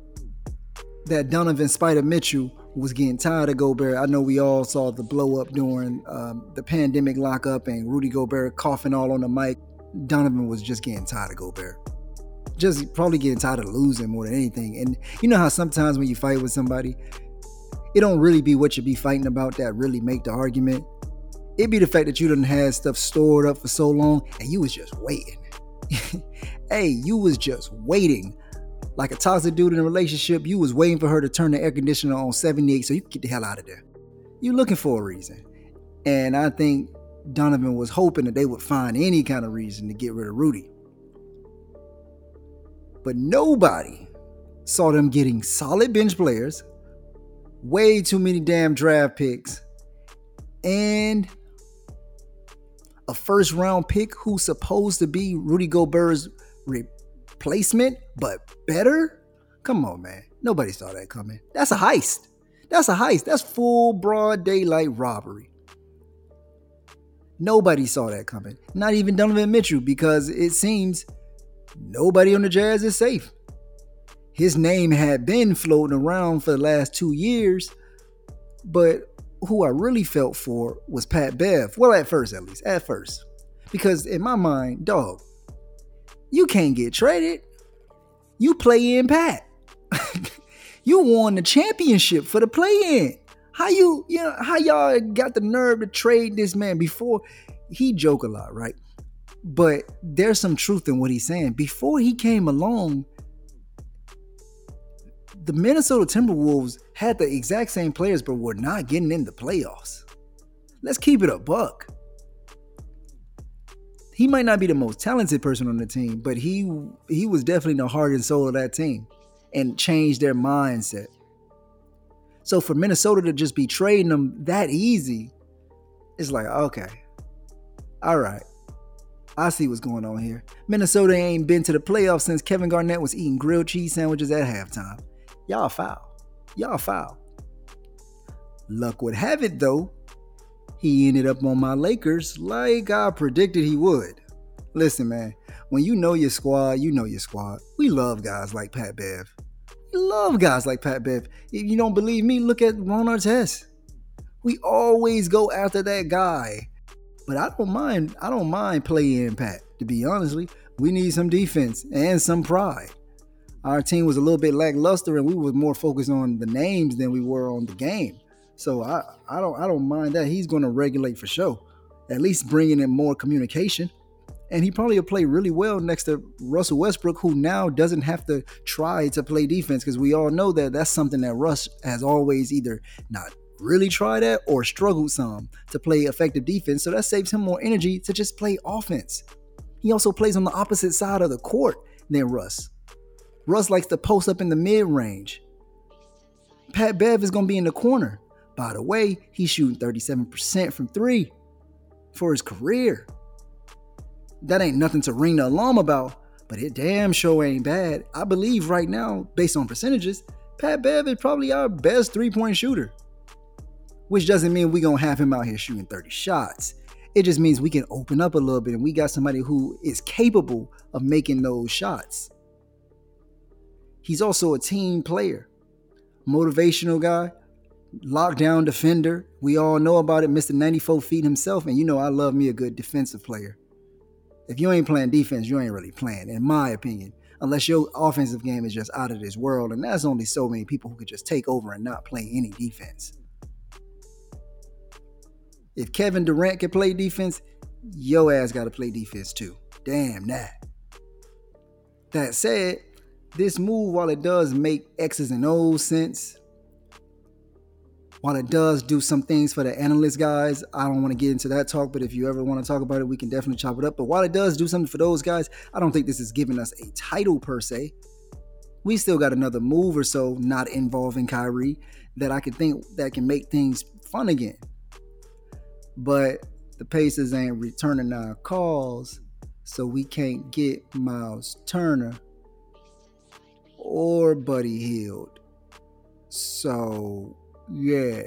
that Donovan Spider Mitchell was getting tired of Gobert. I know we all saw the blow up during um, the pandemic lockup and Rudy Gobert coughing all on the mic. Donovan was just getting tired of Gobert. Just probably getting tired of losing more than anything. And you know how sometimes when you fight with somebody, it don't really be what you be fighting about that really make the argument. It be the fact that you done had stuff stored up for so long and you was just waiting. hey, you was just waiting like a toxic dude in a relationship, you was waiting for her to turn the air conditioner on 78 so you could get the hell out of there. You looking for a reason. And I think Donovan was hoping that they would find any kind of reason to get rid of Rudy. But nobody saw them getting solid bench players, way too many damn draft picks, and a first round pick who's supposed to be Rudy Gobert's replacement, but better? Come on, man. Nobody saw that coming. That's a heist. That's a heist. That's full broad daylight robbery. Nobody saw that coming. Not even Donovan Mitchell, because it seems nobody on the Jazz is safe. His name had been floating around for the last two years, but who I really felt for was Pat Bev. Well, at first, at least, at first. Because in my mind, dog, you can't get traded. You play in Pat. you won the championship for the play in. How you, you know, how y'all got the nerve to trade this man before he joke a lot, right? But there's some truth in what he's saying. Before he came along, the Minnesota Timberwolves had the exact same players, but were not getting in the playoffs. Let's keep it a buck he might not be the most talented person on the team, but he he was definitely the heart and soul of that team and changed their mindset. So for Minnesota to just be trading them that easy, it's like, okay. All right. I see what's going on here. Minnesota ain't been to the playoffs since Kevin Garnett was eating grilled cheese sandwiches at halftime. Y'all foul. Y'all foul. Luck would have it though, he ended up on my Lakers like I predicted he would. Listen, man, when you know your squad, you know your squad. We love guys like Pat Bev. We love guys like Pat Bev. If you don't believe me, look at Ron Artest. We always go after that guy. But I don't mind, I don't mind playing Pat, to be honestly. We need some defense and some pride. Our team was a little bit lackluster and we were more focused on the names than we were on the game. So I, I don't I don't mind that. He's going to regulate for sure. At least bringing in more communication. And he probably will play really well next to Russell Westbrook, who now doesn't have to try to play defense because we all know that that's something that Russ has always either not really tried at or struggled some to play effective defense. So that saves him more energy to just play offense. He also plays on the opposite side of the court than Russ. Russ likes to post up in the mid range. Pat Bev is going to be in the corner. By the way, he's shooting 37% from three for his career. That ain't nothing to ring the alarm about, but it damn sure ain't bad. I believe right now, based on percentages, Pat Bev is probably our best three point shooter. Which doesn't mean we gonna have him out here shooting 30 shots. It just means we can open up a little bit and we got somebody who is capable of making those shots. He's also a team player, motivational guy, lockdown defender. We all know about it, Mr. 94 feet himself. And you know, I love me a good defensive player. If you ain't playing defense, you ain't really playing, in my opinion. Unless your offensive game is just out of this world. And that's only so many people who could just take over and not play any defense. If Kevin Durant can play defense, yo ass got to play defense too. Damn that. That said, this move, while it does make X's and O's sense, while it does do some things for the analyst guys, I don't want to get into that talk, but if you ever want to talk about it, we can definitely chop it up. But while it does do something for those guys, I don't think this is giving us a title per se. We still got another move or so not involving Kyrie that I can think that can make things fun again. But the Pacers ain't returning our calls, so we can't get Miles Turner or Buddy Hield. So yeah.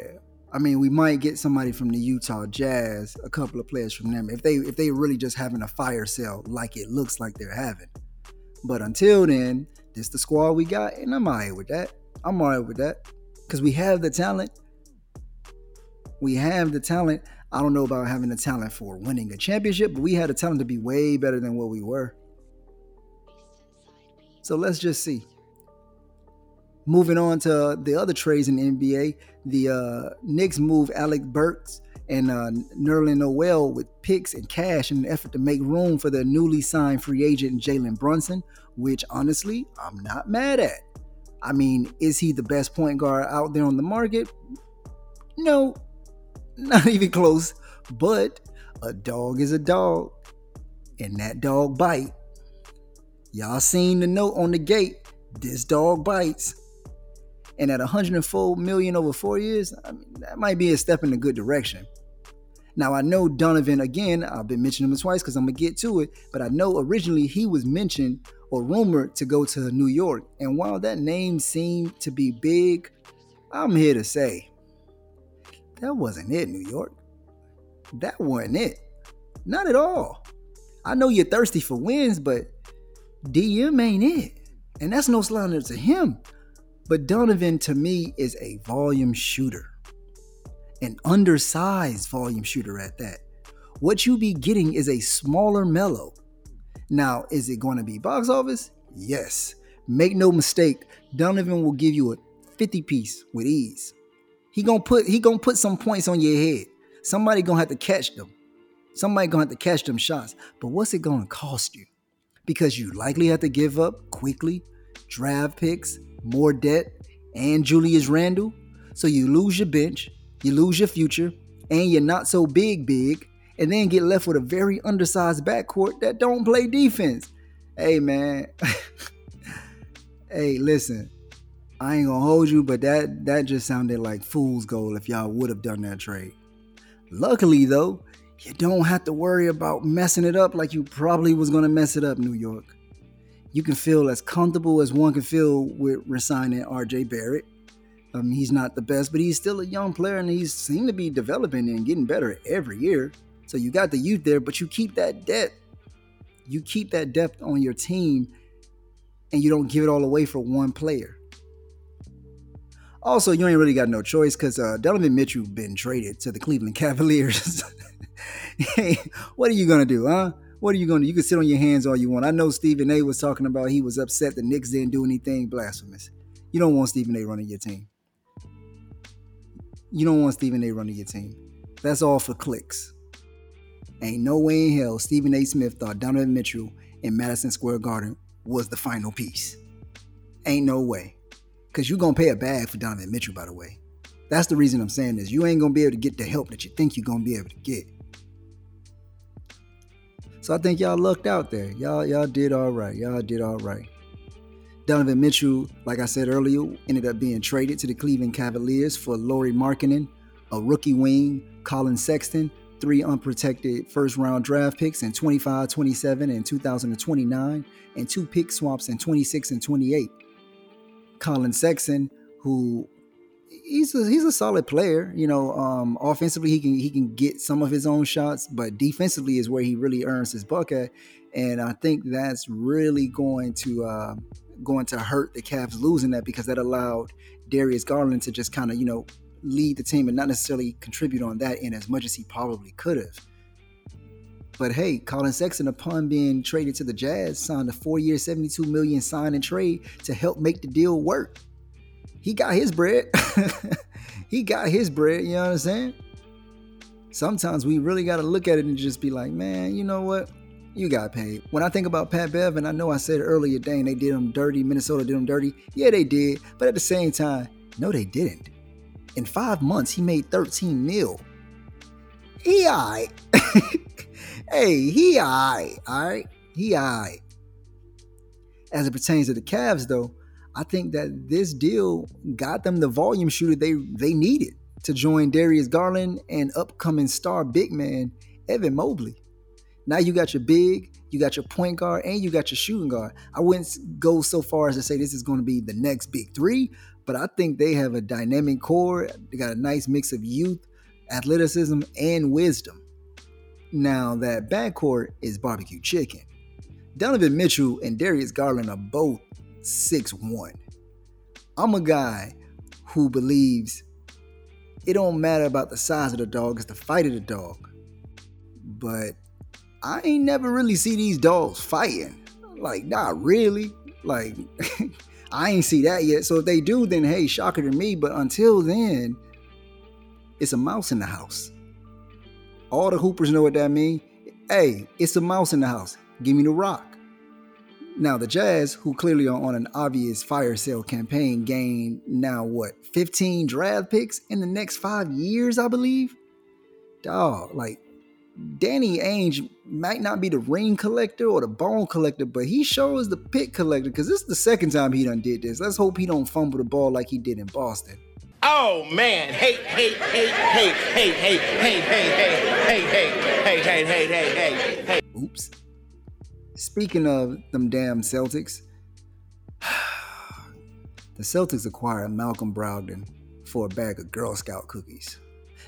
I mean, we might get somebody from the Utah Jazz, a couple of players from them, if they if they really just having a fire sale like it looks like they're having. But until then, this the squad we got, and I'm alright with that. I'm alright with that. Cause we have the talent. We have the talent. I don't know about having the talent for winning a championship, but we had the talent to be way better than what we were. So let's just see. Moving on to the other trades in the NBA, the uh, Knicks move Alec Burks and uh, Nerlens Noel with picks and cash in an effort to make room for the newly signed free agent Jalen Brunson, which honestly, I'm not mad at. I mean, is he the best point guard out there on the market? No, not even close. But a dog is a dog, and that dog bite. Y'all seen the note on the gate. This dog bites and at 104 million over four years, I mean, that might be a step in a good direction. Now I know Donovan again. I've been mentioning him twice because I'm gonna get to it. But I know originally he was mentioned or rumored to go to New York, and while that name seemed to be big, I'm here to say that wasn't it, New York. That wasn't it. Not at all. I know you're thirsty for wins, but DM ain't it. And that's no slander to him. But Donovan to me is a volume shooter, an undersized volume shooter at that. What you be getting is a smaller Melo. Now, is it going to be box office? Yes. Make no mistake, Donovan will give you a 50 piece with ease. He gonna put he gonna put some points on your head. Somebody gonna have to catch them. Somebody gonna have to catch them shots. But what's it gonna cost you? Because you likely have to give up quickly draft picks, more debt, and Julius Randle. So you lose your bench, you lose your future, and you're not so big, big, and then get left with a very undersized backcourt that don't play defense. Hey, man. hey, listen. I ain't gonna hold you, but that that just sounded like fool's gold if y'all would have done that trade. Luckily, though, you don't have to worry about messing it up like you probably was gonna mess it up, New York you can feel as comfortable as one can feel with resigning RJ Barrett. Um, he's not the best, but he's still a young player and he's seemed to be developing and getting better every year. So you got the youth there, but you keep that depth. You keep that depth on your team and you don't give it all away for one player. Also, you ain't really got no choice because uh, Donovan Mitchell been traded to the Cleveland Cavaliers. hey, what are you gonna do, huh? What are you going to do? You can sit on your hands all you want. I know Stephen A was talking about he was upset the Knicks didn't do anything blasphemous. You don't want Stephen A running your team. You don't want Stephen A running your team. That's all for clicks. Ain't no way in hell Stephen A. Smith thought Donovan Mitchell in Madison Square Garden was the final piece. Ain't no way. Because you're going to pay a bag for Donovan Mitchell, by the way. That's the reason I'm saying this. You ain't going to be able to get the help that you think you're going to be able to get. So I think y'all lucked out there. Y'all y'all did all right. Y'all did all right. Donovan Mitchell, like I said earlier, ended up being traded to the Cleveland Cavaliers for Lauri Markkanen, a rookie wing, Collin Sexton, three unprotected first round draft picks in 25, 27, and 2029, and two pick swaps in 26 and 28. Collin Sexton, who he's a, he's a solid player. You know, um, offensively he can he can get some of his own shots, but defensively is where he really earns his buck at. And I think that's really going to uh, going to hurt the Cavs losing that because that allowed Darius Garland to just kind of you know lead the team and not necessarily contribute on that end as much as he probably could have. But hey, Collin Sexton, upon being traded to the Jazz, signed a four-year, 72 million sign and trade to help make the deal work. He got his bread. he got his bread, you know what I'm saying? Sometimes we really got to look at it and just be like, man, you know what? You got paid. When I think about Pat Bev, and I know I said earlier, dang, they did him dirty. Minnesota did him dirty. Yeah, they did. But at the same time, no, they didn't. In five months, he made 13 mil. He alright. hey, he alright. Alright. He alright. As it pertains to the Cavs, though, I think that this deal got them the volume shooter they they needed to join Darius Garland and upcoming star big man Evan Mobley. Now you got your big, you got your point guard, and you got your shooting guard. I wouldn't go so far as to say this is going to be the next big three, but I think they have a dynamic core. They got a nice mix of youth, athleticism, and wisdom. Now that backcourt is barbecue chicken. Donovan Mitchell and Darius Garland are both six one. I'm a guy who believes it don't matter about the size of the dog, it's the fight of the dog. But I ain't never really see these dogs fighting. Like, not really. Like, I ain't see that yet. So if they do, then hey, shocker to me. But until then, it's a mouse in the house. All the hoopers know what that means. Hey, it's a mouse in the house. Give me the rock. Now the Jazz, who clearly are on an obvious fire sale campaign, gain now what 15 draft picks in the next five years, I believe. Dog, like Danny Ainge might not be the ring collector or the bone collector, but he shows the pick collector because this is the second time he done did this. Let's hope he don't fumble the ball like he did in Boston. Oh man, hey, hey, hey, hey, hey, hey, hey, hey, hey, hey, hey, hey, hey, hey, hey, hey. Oops. Speaking of them damn Celtics, the Celtics acquired Malcolm Brogdon for a bag of Girl Scout cookies.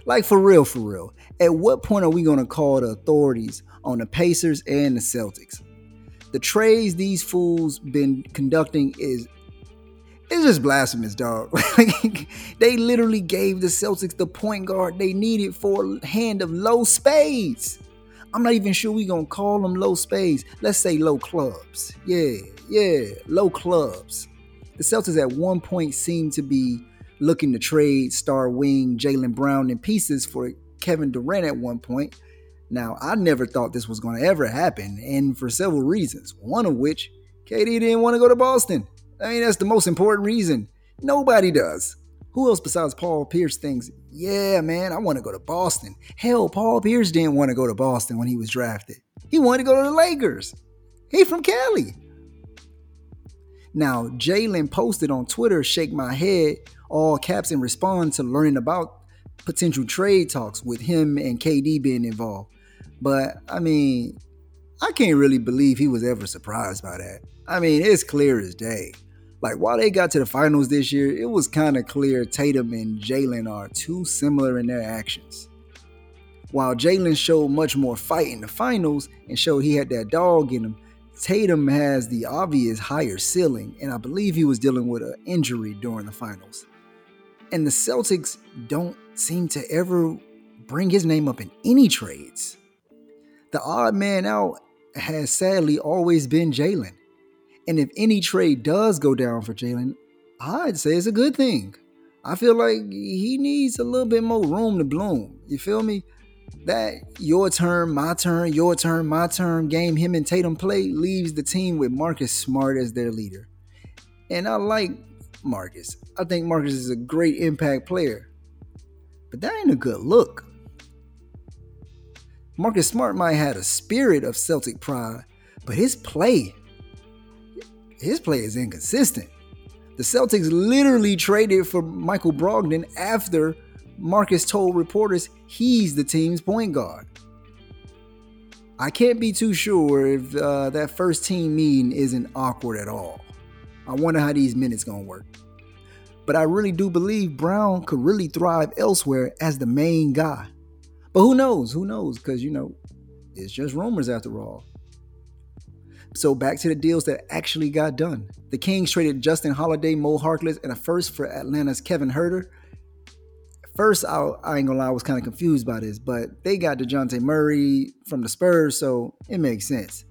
Like for real, for real. At what point are we going to call the authorities on the Pacers and the Celtics? The trades these fools been conducting is it's just blasphemous, dog. they literally gave the Celtics the point guard they needed for a hand of low spades. I'm not even sure we gonna call them low spades. Let's say low clubs. Yeah, yeah, low clubs. The Celtics at one point seemed to be looking to trade star wing Jaylen Brown in pieces for Kevin Durant at one point. Now, I never thought this was going to ever happen, and for several reasons. One of which, KD didn't want to go to Boston. I mean, that's the most important reason. Nobody does. Who else besides Paul Pierce thinks, yeah, man, I want to go to Boston? Hell, Paul Pierce didn't want to go to Boston when he was drafted. He wanted to go to the Lakers. He from Cali. Now, Jaylen posted on Twitter, shake my head, all caps in response to learning about potential trade talks with him and KD being involved. But I mean, I can't really believe he was ever surprised by that. I mean, it's clear as day. Like while they got to the finals this year, it was kind of clear Tatum and Jaylen are too similar in their actions. While Jaylen showed much more fight in the finals and showed he had that dog in him, Tatum has the obvious higher ceiling, and I believe he was dealing with an injury during the finals. And the Celtics don't seem to ever bring his name up in any trades. The odd man out has sadly always been Jaylen. And if any trade does go down for Jaylen, I'd say it's a good thing. I feel like he needs a little bit more room to bloom. You feel me? That your turn, my turn, your turn, my turn game him and Tatum play leaves the team with Marcus Smart as their leader. And I like Marcus. I think Marcus is a great impact player. But that ain't a good look. Marcus Smart might have a spirit of Celtic pride, but his play his play is inconsistent. The Celtics literally traded for Michael Brogdon after Marcus told reporters he's the team's point guard. I can't be too sure if uh, that first team meeting isn't awkward at all. I wonder how these minutes gonna work. But I really do believe Brown could really thrive elsewhere as the main guy. But who knows? Who knows? Because you know, it's just rumors after all. So back to the deals that actually got done. The Kings traded Justin Holiday, Mo Harkless, and a first for Atlanta's Kevin Huerter First, I, I ain't gonna lie, I was kind of confused by this, but they got DeJounte Murray from the Spurs, so it makes sense.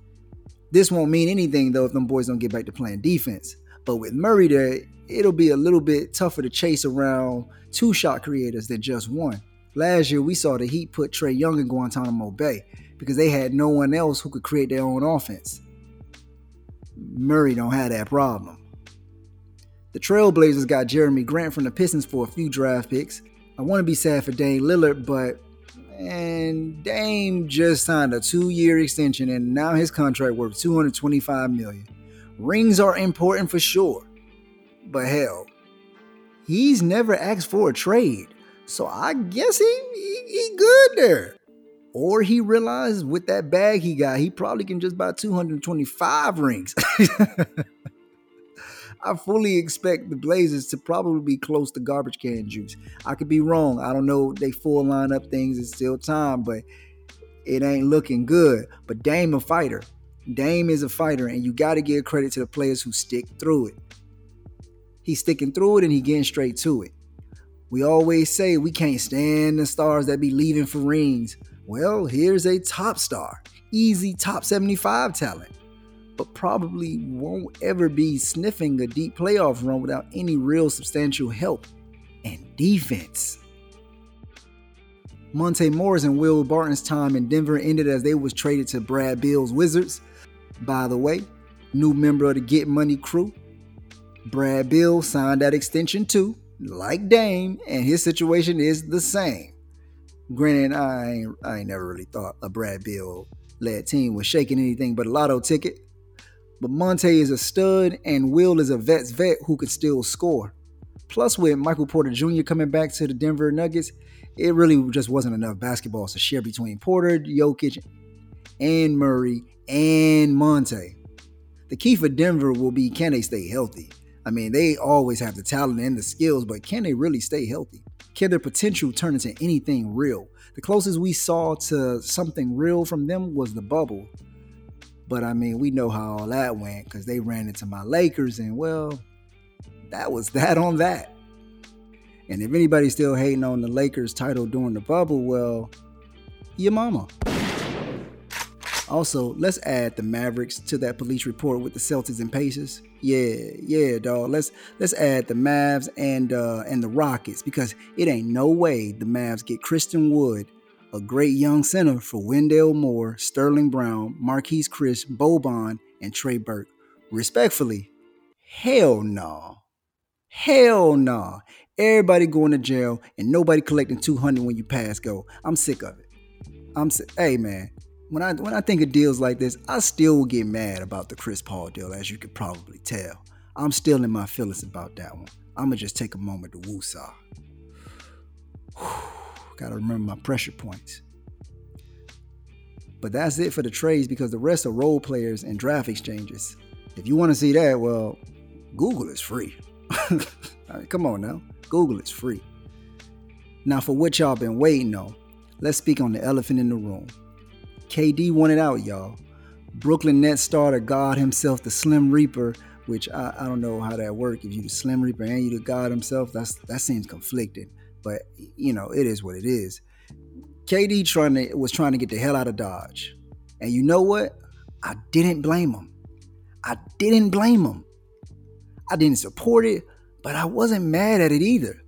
This won't mean anything though if them boys don't get back to playing defense. But with Murray there, it'll be a little bit tougher to chase around two shot creators than just one. Last year, we saw the Heat put Trae Young in Guantanamo Bay because they had no one else who could create their own offense. Murray don't have that problem. The Trailblazers got Jerami Grant from the Pistons for a few draft picks. I want to be sad for Dame Lillard, but and Dame just signed a two-year extension, and now his contract worth 225 million. Rings are important for sure, but hell, he's never asked for a trade, so I guess he, he, he good there. Or he realized with that bag he got, he probably can just buy 225 rings. I fully expect the Blazers to probably be close to garbage can juice. I could be wrong. I don't know they full lineup things. It's still time, but it ain't looking good. But Dame a fighter. Dame is a fighter, and you got to give credit to the players who stick through it. He's sticking through it and he getting straight to it. We always say we can't stand the stars that be leaving for rings. Well, here's a top star, easy top 75 talent but probably won't ever be sniffing a deep playoff run without any real substantial help and defense. Monte Morris and Will Barton's time in Denver ended as they was traded to Brad Beal's Wizards. By the way, new member of the Get Money crew, Brad Bill signed that extension too, like Dame, and his situation is the same. Granted, I ain't, I ain't never really thought a Brad Beal led team was shaking anything but a lotto ticket. But Monte is a stud and Will is a vet's vet who can still score. Plus, with Michael Porter Jr. coming back to the Denver Nuggets, it really just wasn't enough basketballs to share between Porter, Jokic, and Murray and Monte. The key for Denver will be can they stay healthy? I mean, they always have the talent and the skills, but can they really stay healthy? Can their potential turn into anything real? The closest we saw to something real from them was the bubble, but I mean, we know how all that went because they ran into my Lakers, and well, that was that on that. And if anybody's still hating on the Lakers title during the bubble, well, your mama. Also, let's add the Mavericks to that police report with the Celtics and Pacers. Yeah, yeah, dog. Let's let's add the Mavs and uh and the Rockets because it ain't no way the Mavs get Christian Wood a great young center for Wendell Moore, Sterling Brown, Marquese Chriss, Boban, and Trey Burke. Respectfully, hell no. Nah. Hell no. Nah. Everybody going to jail and nobody collecting 200 when you pass go. I'm sick of it. I'm sick. Hey man, when I when I think of deals like this, I still get mad about the Chris Paul deal, as you could probably tell. I'm still in my feelings about that one. I'ma just take a moment to woosah. Got to remember my pressure points. But that's it for the trades because the rest are role players and draft exchanges. If you want to see that, well, Google is free. come on now. Google is free. Now, for what y'all been waiting on, let's speak on the elephant in the room. KD wanted out, y'all. Brooklyn Nets starter God himself, the Slim Reaper, which I, I don't know how that works. If you the Slim Reaper and you the God himself, that's that seems conflicting but you know it is what it is. KD trying to was trying to get the hell out of Dodge, and you know what? I didn't blame him. I didn't blame him. I didn't support it, but I wasn't mad at it either.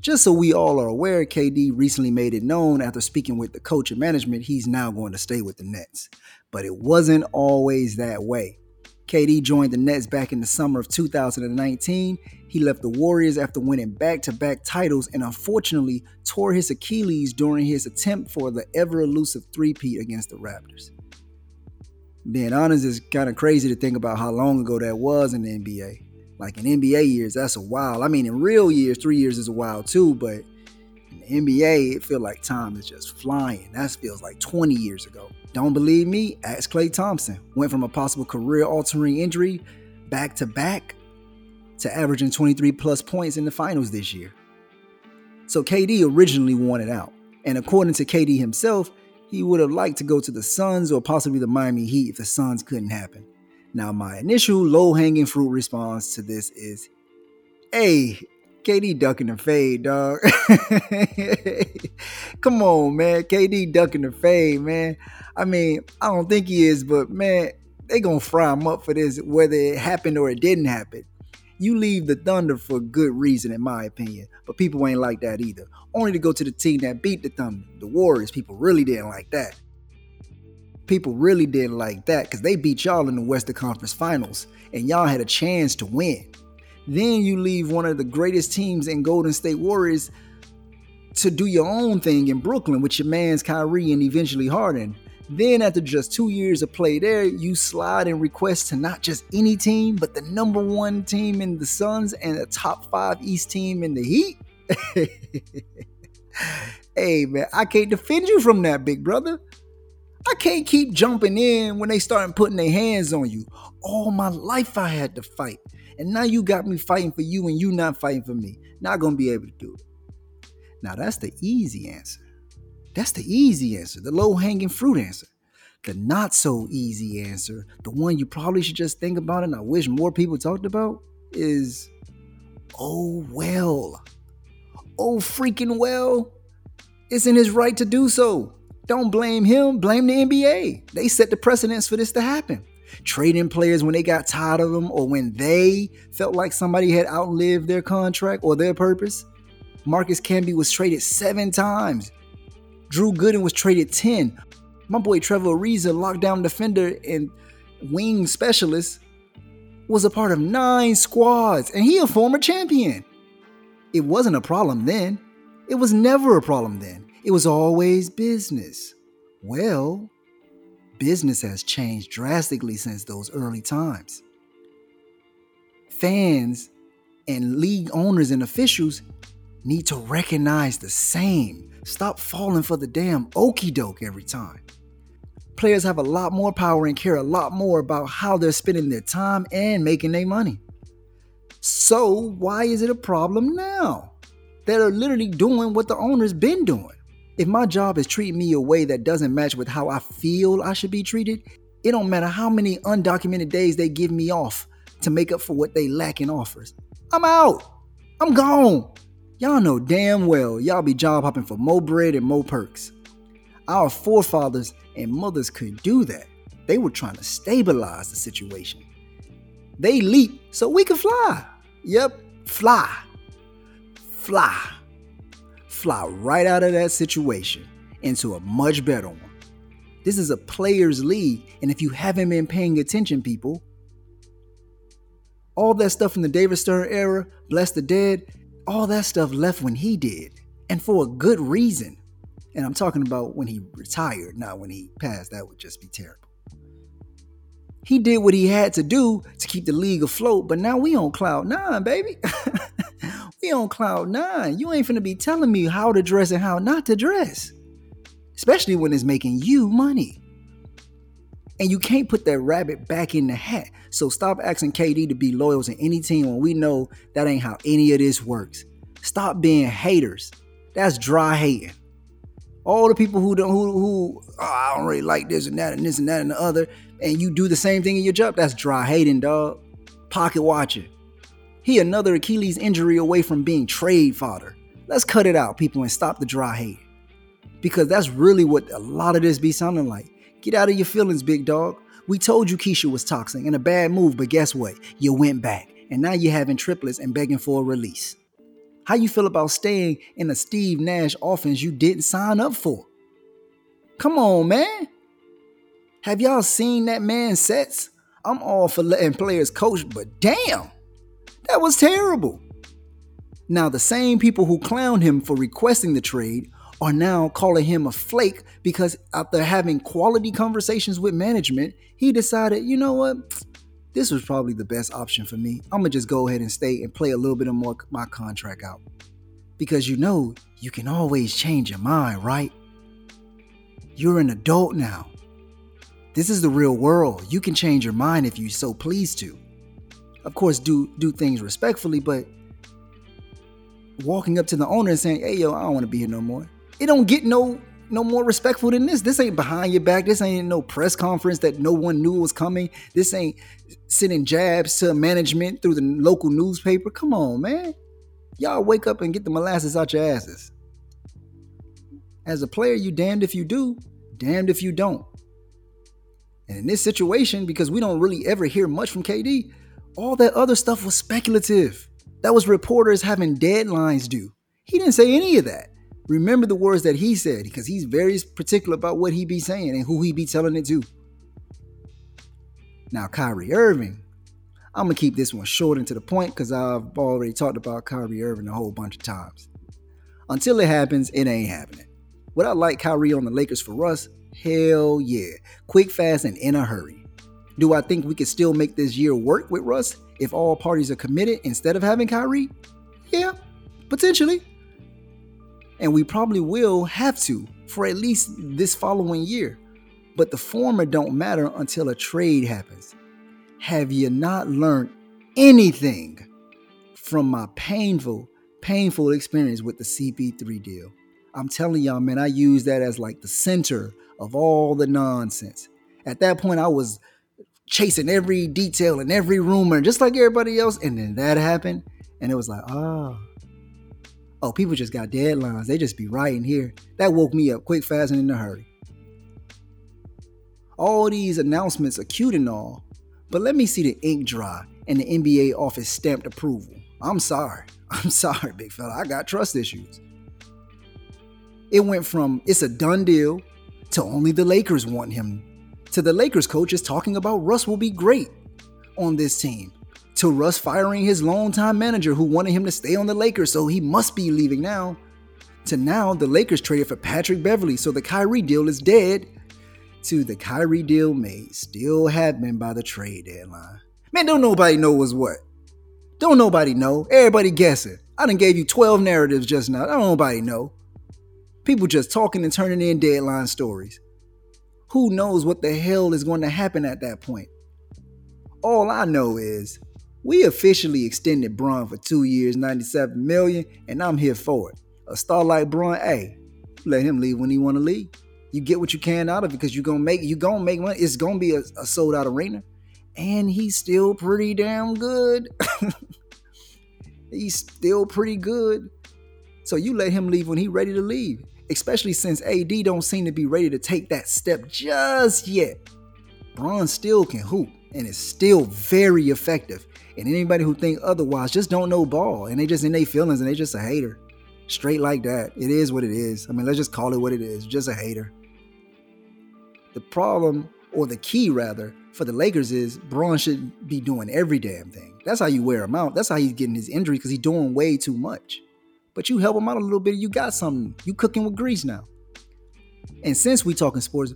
Just so we all are aware, KD recently made it known after speaking with the coach and management he's now going to stay with the Nets. But it wasn't always that way. KD joined the Nets back in the summer of 2019. He left the Warriors after winning back to back titles and unfortunately tore his Achilles during his attempt for the ever elusive three-peat against the Raptors. Being honest, it's kind of crazy to think about how long ago that was in the NBA. Like in NBA years, that's a while. I mean, in real years, three years is a while too, but in the NBA, it feels like time is just flying. That feels like 20 years ago. Don't believe me? Ask Klay Thompson. Went from a possible career altering injury back to back to averaging 23 plus points in the finals this year. So KD originally wanted out. And according to KD himself, he would have liked to go to the Suns or possibly the Miami Heat if the Suns couldn't happen. Now, my initial low hanging fruit response to this is hey, KD ducking the fade, dog. Come on, man. KD ducking the fade, man. I mean, I don't think he is, but man, they gonna fry him up for this, whether it happened or it didn't happen. You leave the Thunder for good reason, in my opinion. But people ain't like that either. Only to go to the team that beat the Thunder, the Warriors. People really didn't like that. People really didn't like that because they beat y'all in the Western Conference Finals, and y'all had a chance to win. Then you leave one of the greatest teams in Golden State Warriors to do your own thing in Brooklyn with your man's Kyrie and eventually Harden. Then, after just two years of play there, you slide and request to not just any team, but the number one team in the Suns and a top five East team in the Heat. hey, man, I can't defend you from that, big brother. I can't keep jumping in when they start putting their hands on you. All my life I had to fight. And now you got me fighting for you and you not fighting for me. Not gonna be able to do it. Now that's the easy answer. That's the easy answer, the low hanging fruit answer. The not so easy answer, the one you probably should just think about and I wish more people talked about, is oh well. Oh freaking well. It's in his right to do so. Don't blame him, blame the NBA. They set the precedence for this to happen. Trading players when they got tired of them or when they felt like somebody had outlived their contract or their purpose. Marcus Camby was traded seven times. Drew Gooden was traded 10. My boy Trevor Ariza, lockdown defender and wing specialist, was a part of nine squads, and he a former champion. It wasn't a problem then. It was never a problem then. It was always business. Well, business has changed drastically since those early times. Fans and league owners and officials need to recognize the same. Stop falling for the damn okey doke every time. Players have a lot more power and care a lot more about how they're spending their time and making their money. So, why is it a problem now? That are literally doing what the owner's been doing. If my job is treating me a way that doesn't match with how I feel I should be treated, it don't matter how many undocumented days they give me off to make up for what they lack in offers. I'm out. I'm gone. Y'all know damn well y'all be job hopping for more bread and more perks. Our forefathers and mothers could do that. They were trying to stabilize the situation. They leap so we could fly. Yep, fly. Fly. Fly right out of that situation into a much better one. This is a players' league, and if you haven't been paying attention, people, all that stuff from the David Stern era, bless the dead, all that stuff left when he did, and for a good reason. And I'm talking about when he retired, not when he passed. That would just be terrible. He did what he had to do to keep the league afloat, but now we on cloud nine, baby. we on cloud nine. You ain't finna be telling me how to dress and how not to dress, especially when it's making you money. And you can't put that rabbit back in the hat. So stop asking KD to be loyal to any team when we know that ain't how any of this works. Stop being haters. That's dry hating. All the people who don't who who oh, I don't really like this and that and this and that and the other, and you do the same thing in your job. That's dry hating, dog. Pocket watching. He another Achilles injury away from being trade fodder. Let's cut it out, people, and stop the dry hate. Because that's really what a lot of this be sounding like. Get out of your feelings, big dog. We told you Keisha was toxic and a bad move, but guess what? You went back, and now you're having triplets and begging for a release. How you feel about staying in a Steve Nash offense you didn't sign up for? Come on, man. Have y'all seen that man's sets? I'm all for letting players coach, but damn, that was terrible. Now, the same people who clowned him for requesting the trade are now calling him a flake because after having quality conversations with management, he decided, you know what? This was probably the best option for me. I'm gonna just go ahead and stay and play a little bit of more my contract out. Because you know, you can always change your mind, right? You're an adult now. This is the real world. You can change your mind if you so please to. Of course, do do things respectfully, but walking up to the owner and saying, "Hey, yo, I don't want to be here no more." It don't get no no more respectful than this. This ain't behind your back. This ain't no press conference that no one knew was coming. This ain't sending jabs to management through the local newspaper. Come on, man. Y'all wake up and get the molasses out your asses. As a player, you damned if you do, damned if you don't. And in this situation, because we don't really ever hear much from KD, all that other stuff was speculative. That was reporters having deadlines due. He didn't say any of that. Remember the words that he said, because he's very particular about what he be saying and who he be telling it to. Now, Kyrie Irving, I'm gonna keep this one short and to the point because I've already talked about Kyrie Irving a whole bunch of times. Until it happens, it ain't happening. Would I like Kyrie on the Lakers for us? Hell yeah. Quick, fast, and in a hurry. Do I think we could still make this year work with Russ if all parties are committed instead of having Kyrie? Yeah, potentially. And we probably will have to for at least this following year. But the former don't matter until a trade happens. Have you not learned anything from my painful, painful experience with the CP3 deal? I'm telling y'all, man, I use that as like the center of all the nonsense. At that point, I was chasing every detail and every rumor, just like everybody else. And then that happened, and it was like, oh, oh, people just got deadlines. They just be writing here. That woke me up quick, fast, and in a hurry. All these announcements are cute and all, but let me see the ink dry and the NBA office stamped approval. I'm sorry. I'm sorry, big fella. I got trust issues. It went from it's a done deal to only the Lakers want him to the Lakers coaches talking about Russ will be great on this team to Russ firing his longtime manager who wanted him to stay on the Lakers, so he must be leaving now. To now, the Lakers traded for Patrick Beverley, so the Kyrie deal is dead. To the Kyrie deal may still happen by the trade deadline. Man, don't nobody know what's what. Don't nobody know. Everybody guessing. I done gave you 12 narratives just now. Don't nobody know. People just talking and turning in deadline stories. Who knows what the hell is going to happen at that point? All I know is we officially extended Bron for two years, 97 million, and I'm here for it. A star like Bron, hey, let him leave when he want to leave. You get what you can out of it because you're gonna make you gonna make money. It's gonna be a, a sold out arena, and he's still pretty damn good. he's still pretty good. So you let him leave when he ready to leave especially since AD don't seem to be ready to take that step just yet. Bron still can hoop and is still very effective. And anybody who think otherwise just don't know ball and they just in their feelings and they just a hater. Straight like that. It is what it is. I mean, let's just call it what it is. Just a hater. The problem, or the key rather, for the Lakers is Bron should be doing every damn thing. That's how you wear him out. That's how he's getting his injury because he's doing way too much but you help them out a little bit, you got something. You cooking with grease now. And since we talking sports,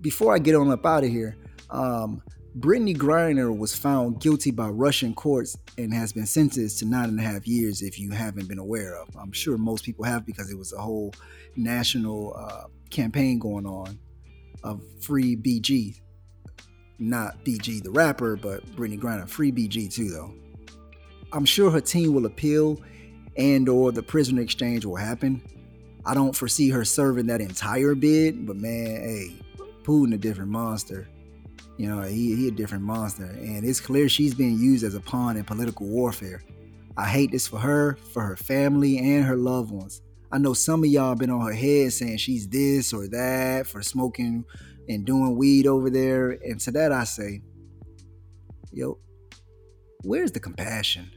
before I get on up out of here, um, Brittney Griner was found guilty by Russian courts and has been sentenced to nine and a half years. If you haven't been aware of, I'm sure most people have because it was a whole national uh, campaign going on of free BG, not BG the rapper, but Brittney Griner, free BG too though. I'm sure her team will appeal and or the prisoner exchange will happen. I don't foresee her serving that entire bid, but man, hey, Putin a different monster. You know, he, he a different monster. And it's clear she's being used as a pawn in political warfare. I hate this for her, for her family, and her loved ones. I know some of y'all been on her head saying she's this or that for smoking and doing weed over there. And to that I say, yo, where's the compassion?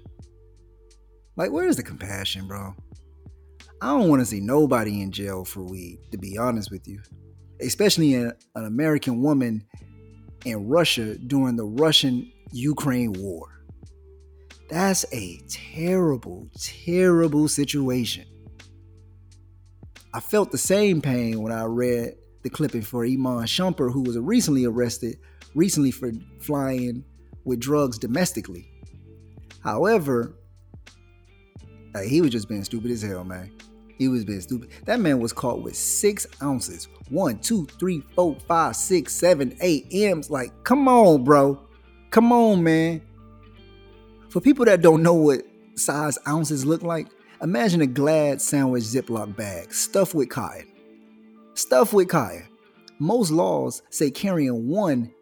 Like, where's the compassion, bro? I don't want to see nobody in jail for weed, to be honest with you. Especially an, an American woman in Russia during the Russian Ukraine war. That's a terrible, terrible situation. I felt the same pain when I read the clipping for Iman Shumpert, who was recently arrested, recently for flying with drugs domestically. However, like, he was just being stupid as hell, man. He was being stupid. That man was caught with six ounces. One, two, three, four, five, six, seven, eight M's. Like, come on, bro. Come on, man. For people that don't know what size ounces look like, imagine a Glad sandwich Ziploc bag stuffed with cotton. Stuffed with cotton. Most laws say carrying one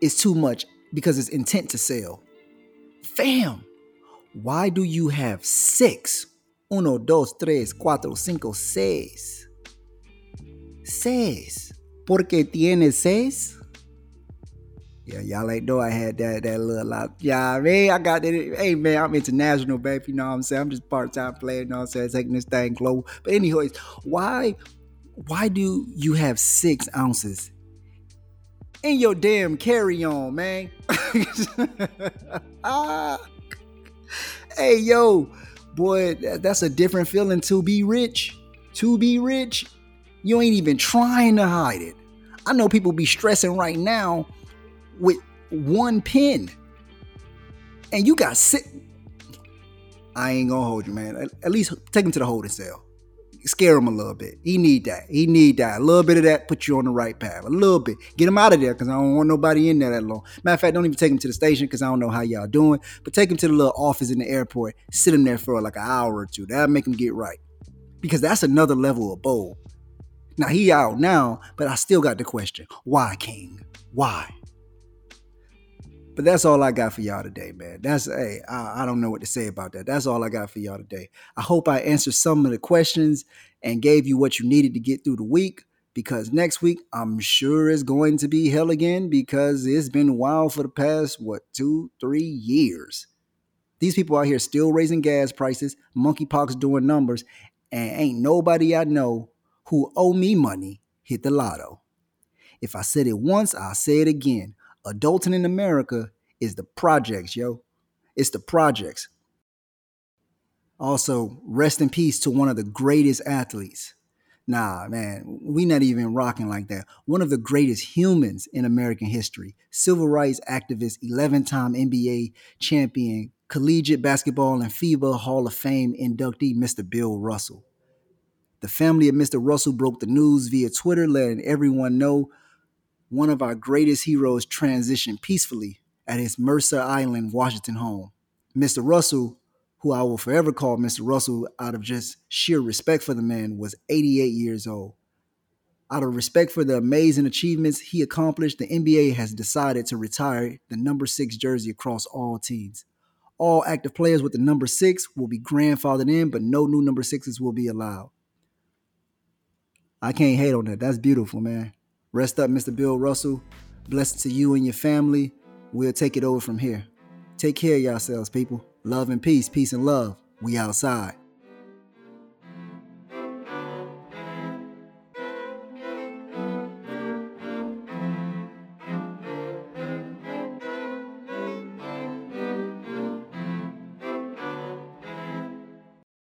is too much because it's intent to sell. Fam, why do you have six? Uno, dos, tres, cuatro, cinco, seis. Seis. Porque tiene seis? Yeah, y'all ain't know I had that that little lot. Yeah, man, I got that. Hey, man, I'm international, baby. You know what I'm saying? I'm just part time player. You know what I'm saying? Taking this thing global. But anyways, why why do you have six ounces in your damn carry on, man? ah. Hey, yo, boy, that's a different feeling to be rich. To be rich, you ain't even trying to hide it. I know people be stressing right now with one pin. And you got six. I ain't gonna hold you, man. At, at least take him to the holding cell. Scare him a little bit. He need that. He need that. A little bit of that put you on the right path. A little bit. Get him out of there because I don't want nobody in there that long. Matter of fact, don't even take him to the station because I don't know how y'all doing. But take him to the little office in the airport. Sit him there for like an hour or two. That'll make him get right. Because that's another level of bold. Now he out now, but I still got the question. Why, King? Why? But that's all I got for y'all today, man. That's hey, I, I, don't know what to say about that. That's all I got for y'all today. I hope I answered some of the questions and gave you what you needed to get through the week. Because next week I'm sure it's going to be hell again because it's been wild for the past what two, three years. These people out here still raising gas prices, monkeypox doing numbers, and ain't nobody I know who owe me money hit the lotto. If I said it once, I'll say it again adulting in America is the projects, yo. It's the projects. Also, rest in peace to one of the greatest athletes. Nah, man, we not even rocking like that. One of the greatest humans in American history, civil rights activist, 11-time NBA champion, collegiate basketball and FIBA Hall of Fame inductee, Mr. Bill Russell. The family of Mr. Russell broke the news via Twitter, letting everyone know one of our greatest heroes transitioned peacefully at his Mercer Island, Washington home. Mr. Russell, who I will forever call Mr. Russell out of just sheer respect for the man, was 88 years old. Out of respect for the amazing achievements he accomplished, the NBA has decided to retire the number six jersey across all teams. All active players with the number six will be grandfathered in, but no new number sixes will be allowed. I can't hate on that. That's beautiful, man. Rest up, Mr. Bill Russell. Blessed to you and your family. We'll take it over from here. Take care of yourselves, people. Love and peace, peace and love. We outside.